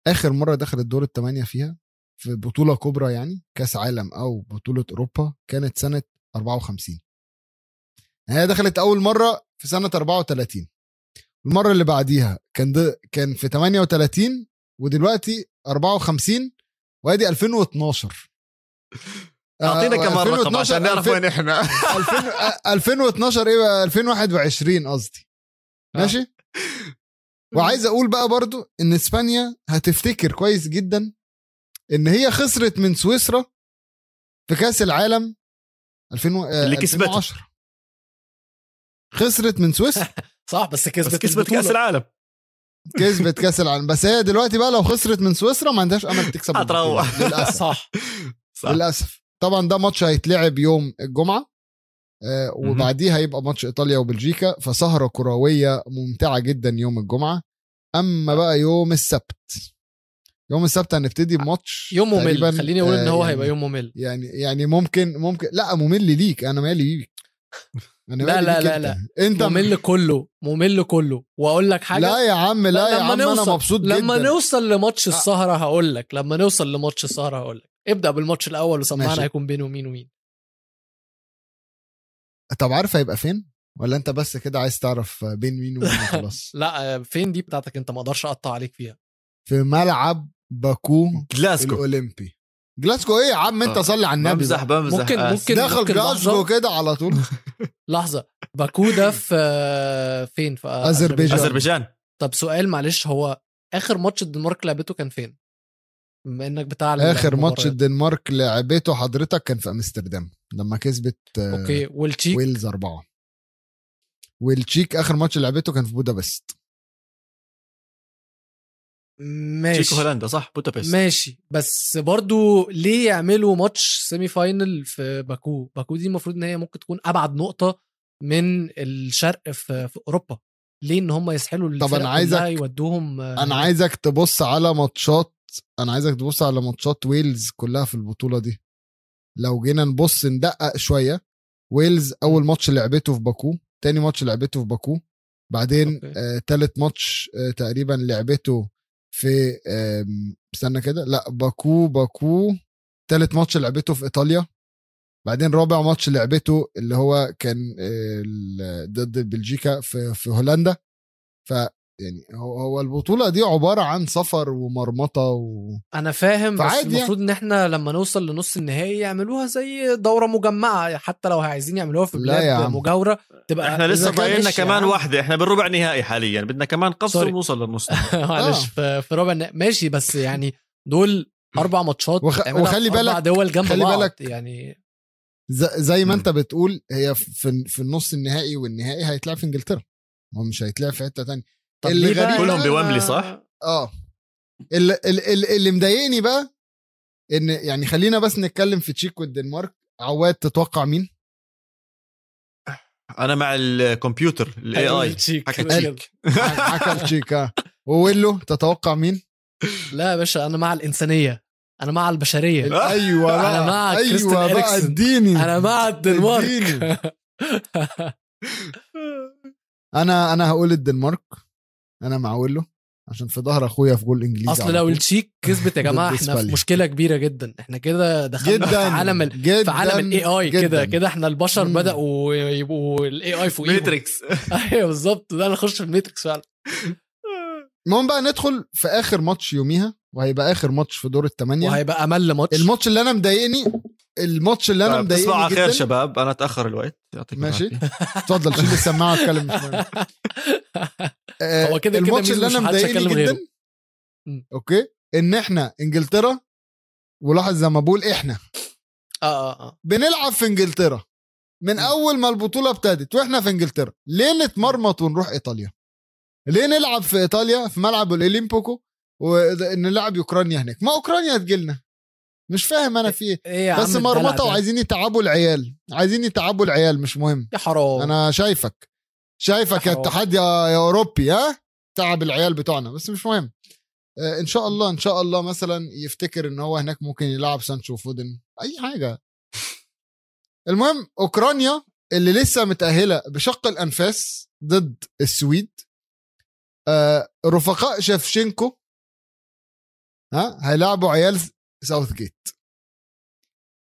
آخر مرة دخلت دور الثمانيه فيها في بطولة كبرى يعني كأس عالم أو بطولة أوروبا كانت سنة 54 يعني هي دخلت أول مرة في سنة 34 المرة اللي بعديها كان ده كان في 38 ودلوقتي 54 وادي 2012 أعطينا آه، كمان رقم 2012 عشان نعرف وين إحنا. 2000 آه، 2012 إيه بقى؟ 2021 قصدي. آه. ماشي؟ وعايز أقول بقى برضو إن إسبانيا هتفتكر كويس جدا إن هي خسرت من سويسرا في كأس العالم 2000 و- آه، اللي كسبته. 2010 خسرت من سويسرا. صح؟ بس كسبت بس كسبت. كأس العالم. كسبت كأس العالم. بس هي دلوقتي بقى لو خسرت من سويسرا ما عندهاش أمل تكسب. هتروح. للأسف. صح. صح. للأسف. طبعا ده ماتش هيتلعب يوم الجمعة آه، وبعديها هيبقى ماتش إيطاليا وبلجيكا فسهرة كروية ممتعة جدا يوم الجمعة. أما بقى يوم السبت. يوم السبت هنبتدي بماتش يوم ممل. خليني أقول إن آه، هو يعني- هيبقى يوم ممل. يعني يعني ممكن ممكن لا ممل ليك. أنا مالي ليك. أنا لا، لا، لا،. لا. أنت ممل كله ممل كله. وأقول لك حاجة؟ لا يا عم لا يا لما عم نوصل أنا مبسوط لما جدا. نوصل لماتش السهرة هقول لك لما نوصل لماتش السهرة هقول لك. ابدأ بالماتش الأول وسمعنا. هيكون بينه ومين ومين. طب عارف هيبقى فين؟ ولا أنت بس كده عايز تعرف بين مين ومين خلاص لا فين دي بتاعتك أنت ما أقدرش اقطع عليك فيها. في ملعب باكو جلاسكو. الأولمبي. جلاسكو إيه يا عم انت آه. صلي على النبي بمزح. بمزح ممكن- آسف. ممكن- دخل ممكن جلاسكو. كده على طول لحظة باكو ده في آه، فين في آه، أذربيجان. أذربيجان طب سؤال معلش هو آخر ماتش الدنمارك لعبته كان فين بما إنك بتاع آخر. ماتش الدنمارك لعبته حضرتك كان في أمستردام لما كسبت آه، okay والتشيك ويلز أربعة والتشيك آخر ماتش لعبته كان في بودابست ماشي. تشيكو هولندا صح؟ بودابست. ماشي. بس برضو ليه يعملوا ماتش semi final في باكو؟ باكو دي المفروض إن هي ممكن تكون أبعد نقطة من الشرق في, في أوروبا. ليه إن هم يسحلوا طب الفرق عايزك- كلها يودوهم آه، أنا عايزك تبص على ماتشات أنا عايزك تبص على ماتشات ويلز كلها في البطولة دي. لو جينا نبص ندقق شوية ويلز أول ماتش لعبته في باكو تاني ماتش لعبته في باكو بعدين okay. آه تالت ماتش آه تقريبا لعبته في استنى كده لا باكو باكو. تالت ماتش لعبته في إيطاليا. بعدين رابع ماتش لعبته اللي هو كان آه، ضد بلجيكا في في هولندا. يعني هو هو البطولة دي عبارة عن سفر ومرمطة و... أنا فاهم بس فعادي يعني. المفروض إن إحنا لما نوصل لنص النهائي يعملوها زي دورة مجمعة حتى لو عايزين يعملوها في بلاد. مجاورة تبقى إحنا لسه باقي كمان عم. واحدة إحنا بالربع نهائي حاليا بدنا كمان قفص سوري. ونوصل للنص نهائي. معلش آه. في, ربع النهائي. ماشي بس يعني دول أربع ماتشات وخ- وخلي في أربع بالك- دول جنب خلي بعض بالك يعني زي ما. أنت بتقول هي في في النص النهائي والنهائي هيتلعب في إنجلترا هو مش هيتلعب في حتة تانية طب اللي غريب كلهم بويمبلي، صح؟ آه اللي, اللي, اللي مضايقني بقى إن يعني خلينا بس نتكلم في تشيك والدنمارك عواد تتوقع مين؟ أنا مع الكمبيوتر ال AI تشيك. حكى تشيك حكى تشيك آه وويلو تتوقع مين؟ لا يا باشا أنا مع الإنسانية أنا مع البشرية أيوه بقى أنا مع كريستيان أيوه بقى. إديني أنا مع الدنمارك. أنا أنا هقول الدنمارك أنا مع ويلو عشان في ظهر اخويا في جول إنجليزي أصل لو. التشيك كسبت يا جماعة إحنا في. مشكلة كبيرة جدا إحنا كده دخلنا جدا في عالم ال... جدا في عالم ال AI. كده كده إحنا البشر مم. بدأوا يبقوا ال AI فوقيهم Matrix أيوه بالظبط ده نخش في ال Matrix فعلا المهم بقى ندخل في آخر ماتش يوميها وهيبقى آخر ماتش في دور الثمانيه وهيبقى أمل ماتش الماتش اللي أنا مضايقني الماتش اللي أنا طيب، تصبحوا مضايقني على خير شباب. أنا اتأخر الوقت. يعطيكم ماشي. اتفضل شيل السماعة اتكلم مش مهم. آه، هو كده الماتش اللي أنا مضايقني. جدا. okay. إن إحنا إنجلترا ولاحظ زي ما بقول إحنا. آه آه آه. بنلعب في إنجلترا. من أول ما البطولة ابتدت وإحنا في إنجلترا ليه نتمرمط ونروح إيطاليا؟ ليه نلعب في إيطاليا في ملعب الاوليمبيكو ونلعب أوكرانيا هناك؟ ما أوكرانيا تجيلنا مش فاهم أنا في إيه. إيه يا عم بس مرمطه؟ وعايزين يتعبوا العيال عايزين يتعبوا العيال مش مهم. يا حرام. أنا شايفك شايفك يا. اتحاد يا يا أوروبي ها؟ تعب العيال بتوعنا بس مش مهم. آه، إن شاء الله إن شاء الله مثلا يفتكر إن هو هناك ممكن يلعب سانشو فودن أي حاجة. المهم أوكرانيا اللي لسه متأهلة بشق الأنفاس ضد السويد. آه، رفقاء شفشنكو ها؟ هيلعبوا عيال ساوث جيت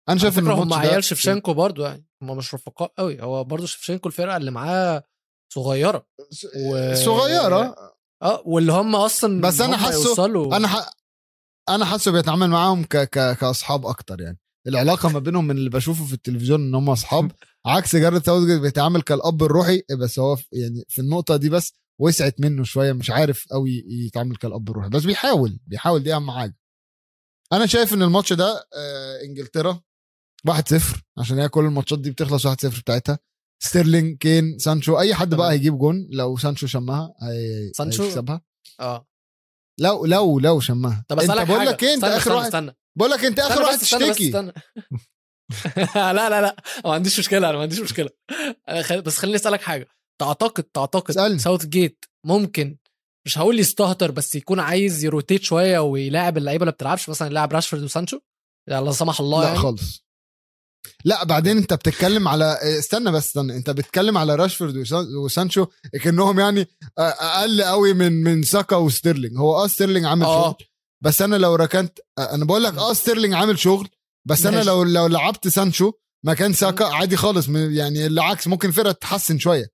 أنا شايف ان هم عيال شفشنكو برضو يعني هم مش رفقاء قوي هو برضو شفشنكو الفرقة اللي معاه صغيرة. و... صغيرة. آه واللي هم أصلا بس هم حاسه- يوصلوا أنا ح... أنا حاسه بيتعامل معاهم ك... ك... كأصحاب أكتر يعني. العلاقة ما بينهم من اللي بشوفه في التلفزيون إن هم أصحاب عكس جارد ساوثجيت بيتعامل كالأب الروحي بس هو في- يعني في النقطة دي بس وسعت منه شوية مش عارف قوي يتعامل كالأب الروحي بس بيحاول بيحاول دي أهم حاجة. أنا شايف إن الماتش ده آه إنجلترا 1-0 عشان هي كل الماتشات دي بتخلص 1-0 بتاعتها. ستيرلينج كين سانشو أي حد بقى. هيجيب جون لو سانشو شمها هي... سانشو؟ هيكسبها. آه. لو لو لو شمها. طب أنت اسالك بقول لك إيه؟ أنت آخر واحد استنى. بقول لك أنت آخر واحد تشتكي. استنى. لا لا لا ما عنديش مشكلة أنا ما عنديش مشكلة. بس خليني أسألك حاجة. تعتقد تعتقد. ساوث جيت ممكن مش هقول يستهتر بس يكون عايز ي rotate شوية ويلاعب اللعيبة اللي بتلعبش مثلا يلاعب راشفورد وسانشو. يعني لا سمح الله لا يعني. خالص. لا بعدين انت بتتكلم على استنى بس استنى. انت بتتكلم على راشفورد وسان- وسانشو كأنهم يعني أقل قوي من من ساكا وستيرلينج. هو آه ستيرلينج عامل آه. شغل. بس أنا لو ركنت أنا بقول لك آه ستيرلينج عامل شغل. بس أنا. لو لو لعبت سانشو مكان ساكا عادي خالص. يعني العكس ممكن الفرقه تتحسن شوية.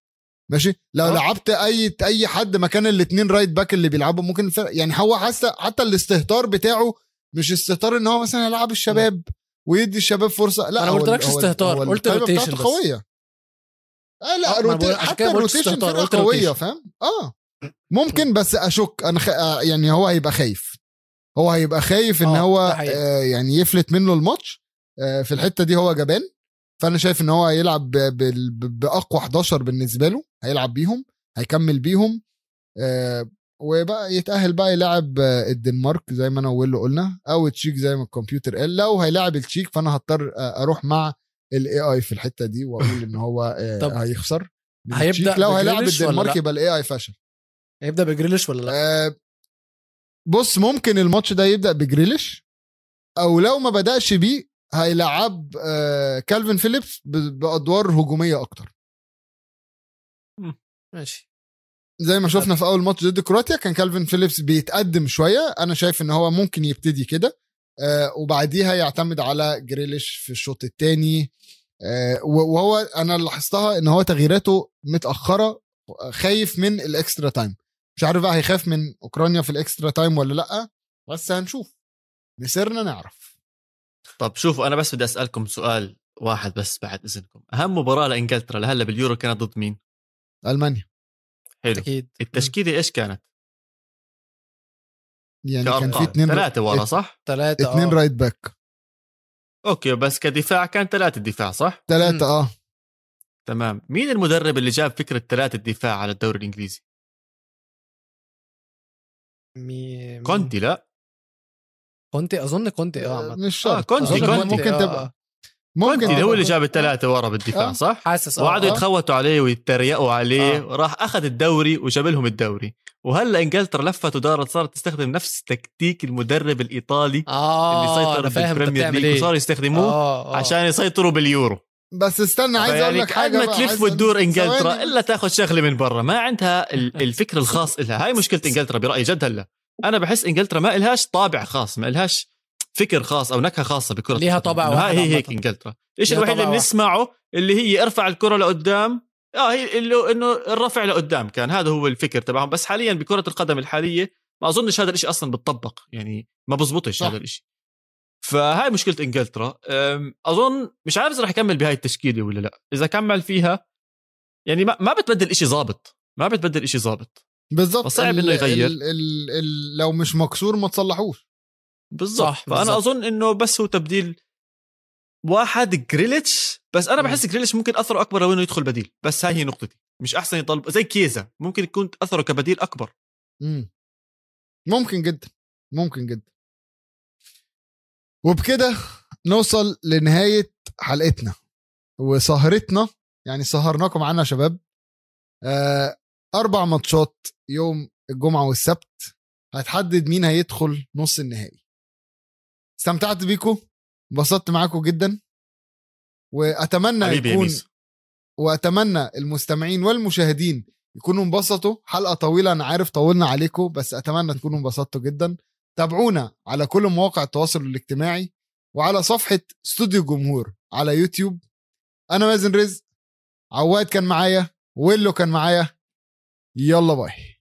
ماشي لو آه. لعبت أي أي حد مكان الاثنين right back اللي بيلعبوا ممكن الفرقه يعني هو حتى حتى الاستهتار بتاعه مش استهتار إن هو مثلا يلعب الشباب ويدي الشباب فرصة لا هو ما قلتلكش استهتار، قلت rotation. قوية آه لا أنا rota... حتى ال rotation فرقة قوية. فاهم آه ممكن بس أشك أنا خ... آه، يعني هو هيبقى خايف هو هيبقى خايف إن آه، هو. آه يعني يفلت منه الماتش آه في الحتة دي هو جبان فأنا شايف إن هو هيلعب. بأقوى 11 بالنسبة له هيلعب بيهم هيكمل بيهم آه وبقى يتأهل بقى يلعب آه، الدنمارك زي ما أنا ويلو قلنا أو تشيك زي ما الكمبيوتر قال لو هيلاعب التشيك فأنا هضطر آه، أروح مع ال AI في الحتة دي وأقول إن هو طب هيخسر التشيك. لو هيلاعب الدنمارك؟ يبقى ال AI فشل هيبدأ بجريليش ولا لأ آه، بص ممكن الماتش ده يبدأ بجريليش أو لو ما بدأش بيه هيلعب آه، كالفين فيليبس بأدوار هجومية أكتر. ماشي. زي ما شفنا في أول ماتش ضد كرواتيا كان كالفين فيليبس بيتقدم شوية. أنا شايف إن هو ممكن يبتدي كده آه، وبعديها يعتمد على جريليش في الشوط الثاني وهو أنا لاحظتها إن هو تغييراته متأخرة خايف من ال extra time. مش عارف بقى هيخاف من أوكرانيا في ال extra time ولا لأ بس هنشوف. مسيرنا نعرف. طب شوفوا أنا بس بدي أسألكم سؤال واحد بس بعد إذنكم. أهم مباراة لإنجلترا لهلأ باليورو كانت ضد مين؟ ألمانيا. حلو. أكيد. التشكيلة إيش كانت؟ يعني كان في اثنين ثلاثة ورا صح؟ ثلاثة اثنين right back okay بس كدفاع كان ثلاثة دفاع صح؟ ثلاثة آه. تمام. مين المدرب اللي جاب فكرة ثلاثة دفاع على الدوري الإنجليزي؟ مي... كونتي لا. كونتي أظن كونتي آه. مش شرط آه، كونتي، كونتي، ممكن آه، تبقى آه. ممكن كونتي هو اللي جاب الثلاثة ورا بالدفاع آه. صح حاسس آه وقعدوا آه. يتخوتوا عليه ويتريقوا عليه آه. راح أخذ الدوري وجاب لهم الدوري وهلا إنجلترا لفت ودارت صارت تستخدم نفس تكتيك المدرب الإيطالي آه اللي سيطر انت بال Premier بتعمل League وصاروا يستخدموه آه، آه. عشان يسيطروا باليورو بس استنى عايز أقول يعني لك حاجة ما تلف وتدور إنجلترا. إلا تاخذ شغله من برا ما عندها ال- الفكر الخاص لها هاي مشكلة إنجلترا برأيي جد هلا أنا بحس إنجلترا ما إلهاش طابع خاص ما إلهاش فكر خاص أو نكهة خاصة بكرة ليها القدم. طابع واحد هي هيك. إنجلترا. ليها الوحيد اللي. بنسمعه اللي هي ارفع الكرة لقدام. آه هي اللي إنه الرفع لقدام كان هذا هو الفكر تبعهم. بس حاليا بكرة القدم الحالية ما أظنش هذا الشيء أصلا بتطبق يعني ما بزبطش. هذا الشيء فهاي مشكلة إنجلترا. أظن مش عارف إذا رح يكمل بهاي التشكيلة ولا لا. إذا كمل فيها يعني ما, ما بتبدل إشي ظابط. ما بتبدل إشي ظابط. بالظبط فصعب إنه يغير. ال ال ال لو مش مكسور ما تصلحوش. بالضبط. صح، فأنا بالضبط. أظن إنه بس هو تبديل واحد جريليش. بس أنا. بحس جريليش ممكن أثره أكبر لو إنه يدخل بديل. بس هاي هي نقطتي. مش أحسن يطلع زي كيزا. ممكن يكون أثره كبديل أكبر. مم. ممكن جدا. ممكن جدا. وبكده نوصل لنهاية حلقتنا. وسهرتنا يعني سهرناكم يا شباب. آه أربع ماتشات يوم الجمعة والسبت هتحدد مين هيدخل نص النهائي. استمتعت بيكم انبسطت معاكم جدا وأتمنى يكون وأتمنى المستمعين والمشاهدين يكونوا انبسطوا. حلقة طويلة أنا عارف طولنا عليكم بس أتمنى تكونوا انبسطتوا جدا. تابعونا على كل مواقع التواصل الاجتماعي وعلى صفحة استوديو الجمهور على يوتيوب. أنا مازن رزق عواد كان معايا ويلو كان معايا. يلا باي.